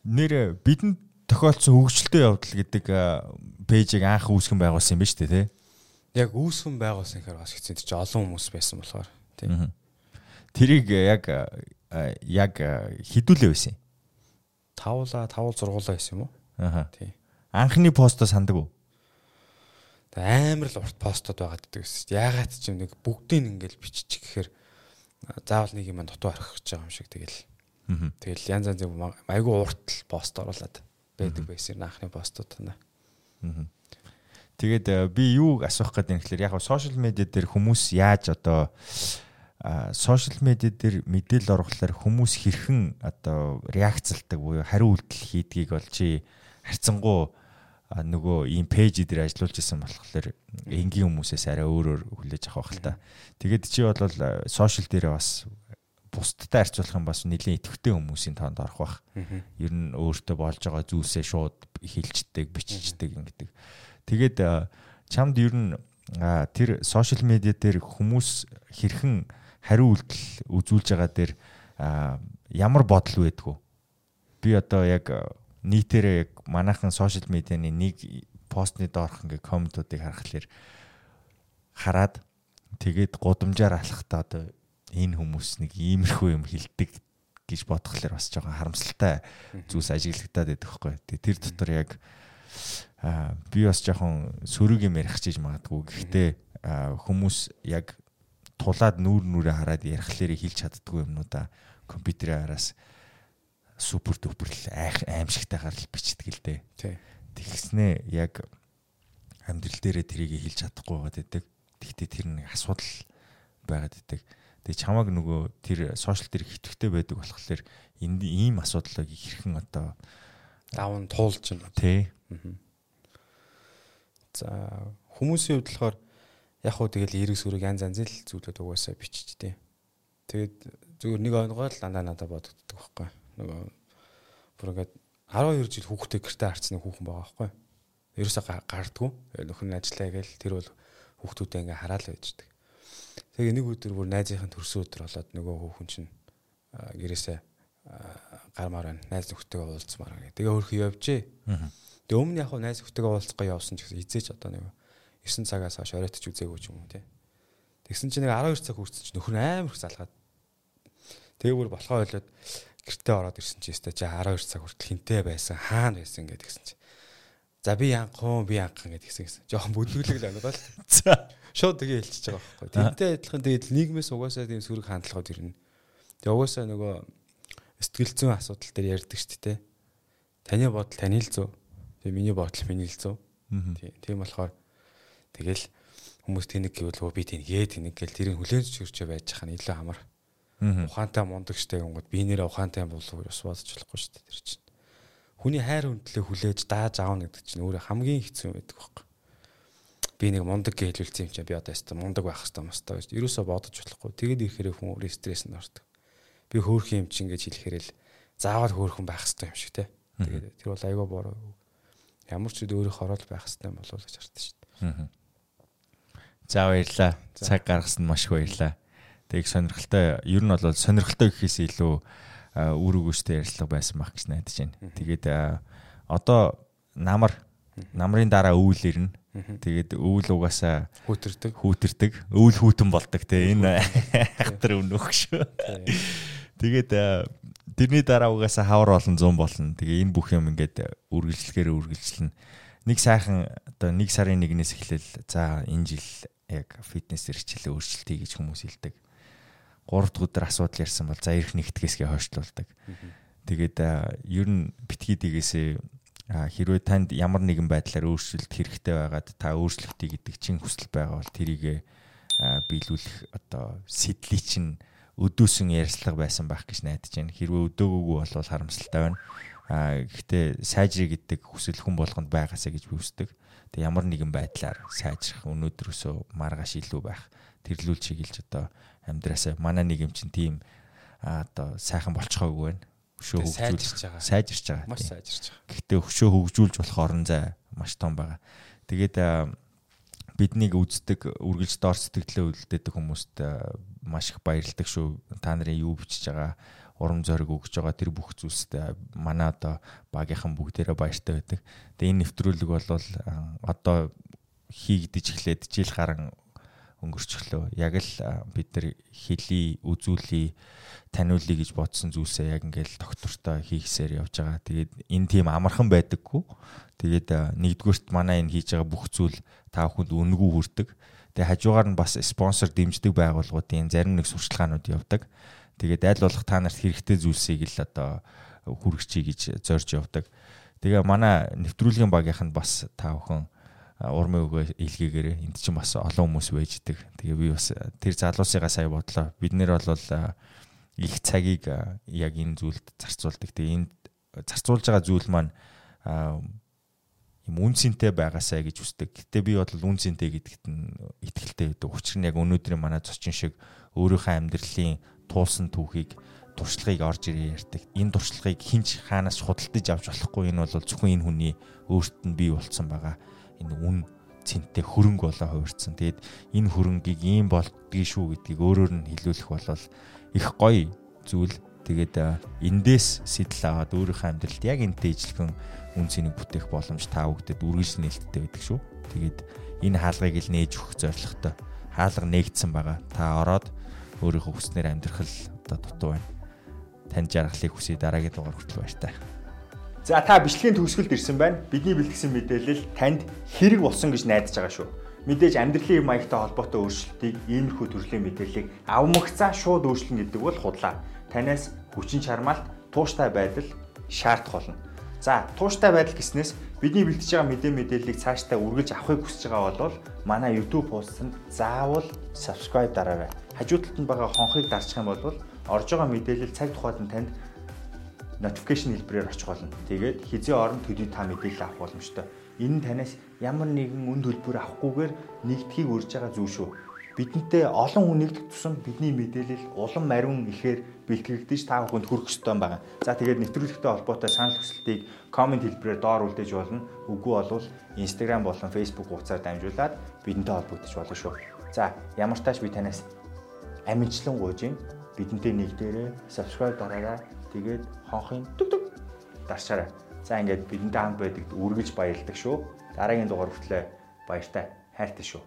Нэр бидэнд тохиолдсон хөгжилтэй явдал гэдэг пэйжийг анх үүсгэн байгуулсан юм ба шүү дээ те. Яг үүсгэн байгуулсан гэхээр бас хэцүү чи олон хүмүүс байсан болохоор тийм. Тэрийг яг яг хідүүлээ байсан юм 5лаа 5 6 байсан юм уу? Аа. Тий. Анхны постоо сандаг уу? амар л урт постод байгаад гэдэг гэсэн. Яагаад ч юм нэг бүгдийг ингээл биччих гэхээр заавал нэг юм дутуу орхих гэж байгаа юм шиг тэгэл. Тэгэл янз янз айгүй урт л пост оруулаад байдаг байсан анхны постууд тана. Тэгээд би юу асуух гэдэг юм гэхээр яг сошиал медиа дээр хүмүүс яаж одоо сошиал медиа дээр мэдээлэл оруулахлаар хүмүүс хэрхэн одоо реакцлдаг буюу хариу үйлдэл хийдгийг бол чи харьцангуй нөгөө ийм пэйж дээр ажиллаж исэн болохоор энгийн хүмүүсээс арай өөрөөр хүлээж авах байх л та. Тэгээд чи бол сошиал дээр бас бусдтай харьцуулах юм бас нэлийн идэвхтэй хүмүүсийн тоонд орох бах. Ер нь өөртөө болж байгаа зүйлсээ шууд хилчдэг, биччихдэг ингэдэг. Тэгээд чамд ер нь тэр сошиал медиа дээр хүмүүс хэрхэн хариу үйлдэл үзүүлж байгаа дээр ямар бодол байдгүй. Би одоо яг нийтээрээ яг манайхан сошиал медианы нэг постны доорх ингээ комментуудыг харахад хараад тэгээд гудамжаар алхахтаа одоо энэ хүмүүс нэг иймэрхүү юм хилдэг гэж бодхолоор бас жоохон харамсалтай зүйлс ажиглагдаад байдаг хгүй. Тэгээд тэр дотор яг аа би бас жоохон сөрөг юм ярих чийж магадгүй. Гэхдээ хүмүүс яг тулаад нүүр нүрээ хараад ярихлаарэ хэлж чаддгүй юмнуудаа компьютерийн араас супер дүпер аимшигтайгаар л бичдэг л дээ. Тэгснээ яг амьдрал дээрээ трийг хэлж чадахгүй байгаад байдаг. Тэгтээ тэр нэг асуудал байгаад байдаг. Тэгээ чамаг нөгөө тэр сошиал дээр хитгэвтэй байдаг болохоор энд ийм асуудлыг хэрхэн одоо даван туулж байна. Тий. За хүмүүсийн хувьд болохоор яг хуу тэгэл эрг сүрэг янз янз л зүйлүүд угаасаа биччихтэй. Тэгээд зүгээр нэг онгоо л дандаа надад бодогддог байхгүй. Нөгөө бүр ингээд 12 жил хүүхдээ гэртээ харцны хүүхэн байгаа байхгүй. Ерөөсө гардггүй. Нөхөр нь ажиллаа гээл тэр бол хүүхдүүдээ ингээ хараал байждаг. Тэгээ нэг өдөр бүр найзынхаа төрсөн өдөр болоод нөгөө хүүхэн чинь гэрээсээ гармаар байна. Найз нөхдөйгээ уулзмаар гэх. Тэгээ өөрхөн явжээ. Тэгээ өмнө яг найз нөхдөйгээ уулзгаа явсан ч гэсэн хизээч одоо нэг 9 цагаас хойш оройтч үзээгүй ч юм уу тий. Тэгсэн чинь нэг 12 цаг хүрсэн чинь нөхөр амар их залгаад. Тэгээ бүр болохоо ойлоод гэртээ ороод ирсэн чинь өстой чи 12 цаг хүртэл хинтээ байсан хаана байсан гэдэг гисэн чинь. За би янхан би янхан гэдэг гисэн гисэн. Жохон бүдүүлэг л оногоо л. [LAUGHS] За шууд тэгээ хэлчихэж байгаа байхгүй. Тэнтэй адилхан тэгээд нийгмээс угаасаа тийм сөрөг хандлагууд ирнэ. Тэгээ угаасаа нөгөө сэтгэл зүйн асуудал дээр ярьдаг шүү дээ. Таны бодол таны л зөв. Тэгээ миний бодол миний л зөв. Тийм болохоор тэгэл хүмүүс тэнэг гэвэл би тэнгээ тэнэг гэл тэрийг хүлээн зөвшөөрч байж хаа илүү амар. Ухаантай мундаг штэ гингод би нэрээ ухаантай болов уу бас бодож болохгүй штэ тэр чинь. Хүний хайр хүндлээ хүлээж дааж аавна гэдэг чинь өөрөө хамгийн хэцүү байдаг байхгүй би нэг мундаг гэж хэлүүлсэн юм чинь би одоо яста мундаг байх хэрэгтэй байна гэж ерөөсө бодож болохгүй. Тэгээд ирэхээр хүн өөрөө стресс нөрдөг. Би хөөх юм чинь гэж хэлэхээр л заавал хөөхөн байх хэрэгтэй юм шиг те. Тэгээд тэр бол айгаа бороо. Ямар ч үед өөрийнхөө орол байх хэрэгтэй болов уу гэж хардсан шүү дээ. За баярлаа. Цаг гаргасан маш их баярлаа. Тэг сонирхолтой ер нь бол сонирхолтой гэхээс илүү үр өгөөжтэй ярилцлага байсан байх гэж найдаж байна. Тэгээд одоо намар намрын дараа өвөл ирнэ. Тэгээд өвөл угаасаа хүүтэрдэг. Хүүтэрдэг. Өвөл хүүтэн болдог те. Энэ хатар өнөх шүү. Тэгээд тэрний дараа угаасаа хавар болон 100 болно. Тэгээ энэ бүх юм ингээд үргэлжлэхээр үргэлжлэнэ. Нэг сайхан одоо нэг сарын нэгнээс эхлээл за энэ жил яг фитнес эрхчлээ өөрчлөлтий гэж хүмүүс хэлдэг. 3 дахь өдөр асуудал ярьсан бол за эрх нэгтгэсгээ хойшлуулдаг. Тэгээд ер нь битгий дэгээсээ хэрвээ танд ямар нэгэн байдлаар өөрчлөлт хэрэгтэй байгаад та өөрчлөлтий гэдэг чин хүсэл байгаа бол тэрийг биелүүлэх одоо сэтлий чинь өдөөсөн ярьцлага байсан байх гэж найдаж байна. Хэрвээ өдөөгөөгүй бол харамсалтай байна. А гэхдээ сайжрыг гэдэг хүсэл хүн болгонд байгаасаа гэж би хүсдэг. Тэг ямар нэгэн байдлаар сайжрах өнөөдрөөсөө маргааш илүү байх тэрлүүл чиглэж одоо амьдраасаа манай нэг юм чинь тийм одоо сайхан болцохоогүй байна өшөө хөгжүүлж байгаа. Сайжирч байгаа. Маш сайжирч байгаа. Гэхдээ өшөө хөгжүүлж болох орон зай маш том байгаа. Тэгээд биднийг үздэг, үргэлж дор сэтгэлээ үлдээдэг хүмүүст маш их баярлдаг шүү. Та нарын юу бичиж байгаа, урам зориг өгж байгаа тэр бүх зүйлсд манай одоо багийнхан бүгдээрээ баяртай байдаг. Тэгээ энэ нэвтрүүлэг бол одоо хийгдэж эхлээд жил гарan өнгөрчлөө. Яг л бид нар хэлий, үзүүлий таниулъя гэж бодсон зүйлсээ яг ингээл доктортой хийхсээр явж байгаа. Тэгээд энэ тийм амархан байдаггүй. Тэгээд нэгдүгürt манай энэ хийж байгаа бүх зүйл та бүхэнд үнэгүй хүрдэг. Тэгээд хажуугаар нь бас спонсор дэмждэг байгууллагуудын зарим нэг сурчлагаанууд явдаг. Тэгээд аль болох та нарт хэрэгтэй зүйлсийг л одоо хүргэчихье гэж зорж явдаг. Тэгээ манай нэвтрүүлгийн багийнх нь бас та бүхэн урмын өгөө илгээгээрээ энд чинь бас олон хүмүүс байждаг. Тэгээ би бас тэр залуусыгаа сая бодлоо. Бид нэр бол их цагийг яг энэ зүйлд зарцуулдаг. Тэгээ энд зарцуулж байгаа зүйл маань юм үнцэнтэй байгаасаа гэж үздэг. Гэтэ би бол үнцэнтэй гэдэгт нь итгэлтэй байдаг. Учир нь яг өнөөдрийн манай зочин шиг өөрийнхөө амьдралын туулсан түүхийг туршлагыг орж ирээ ярьдаг. Энэ туршлагыг хинч хаанаас худалдаж авч болохгүй энэ бол зөвхөн энэ хүний өөрт нь бий болцсон байгаа. Энэ үн цэнтэй хөрөнгө болоо хувирсан. Тэгээд энэ хөрөнгийг ийм болдгийг шүү гэдгийг өөрөөр нь хэлүүлэх бол их гоё зүйл. Тэгээд эндээс сэтэл аваад өөрийнхөө амьдралд яг энтэй ижилхэн үн цэнийг бүтээх боломж та бүгдэд үргэлж нээлттэй байдаг шүү. Тэгээд энэ хаалгыг л нээж өгөх зорилготой. Хаалга нээгдсэн байгаа. Та ороод өөрийнхөө хүснээр амьдрах л одоо дутуу байна. Танд жаргалыг хүсье дараагийн дугаар хүртэл баяртай. За та бичлэгийн төгсгөлд ирсэн байна. Бидний бэлтгэсэн мэдээлэл танд хэрэг болсон гэж найдаж байгаа шүү. Мэдээж амьдралын маягтай холбоотой өөрчлөлтийг иймэрхүү төрлийн мэдээллийг авмагцаа шууд өөрчлөн гэдэг бол худлаа. Танаас хүчин чармаалт, тууштай байдал шаардах болно. За, тууштай байдал гэснээс бидний бэлтэж байгаа мэдээ мэдээллийг цаашдаа үргэлж авахыг хүсэж байгаа бол манай YouTube пост-д заавал subscribe дараарай. Хажуу талд нь байгаа хонхыг дарчих юм бол орж байгаа мэдээлэл цаг тухайд нь танд notification хэлбэрээр очих болно. Тэгээд хизээ орон төдий та мэдээлэл авах боломжтой. Энэ нь танаас ямар нэгэн үн төлбөр авахгүйгээр нэгдхийг урьж байгаа зүйл шүү. Бидэнтэй олон хүн нэгдэх тусам бидний мэдээлэл улам мариун ихээр бэлтгэгдэж та бүхэнд хүрэх ёстой байгаа. За тэгээд нэвтрүүлэгтэй холбоотой санал хүсэлтийг комент хэлбэрээр доор үлдээж болно. Үгүй болвол Instagram болон Facebook хуудасаар дамжуулаад бидэнтэй холбогдож болно шүү. За ямар тач би танаас амжилтлан гуйж. Бидэнтэй нэгдээрээ subscribe дараарай Тэгээд хонхын дүг дүг дарчаарай. За ингээд бидэнтэй хамт байдагт үргэлж баярлдаг шүү. Дараагийн дугаар хүртэл баяртай хайртай шүү.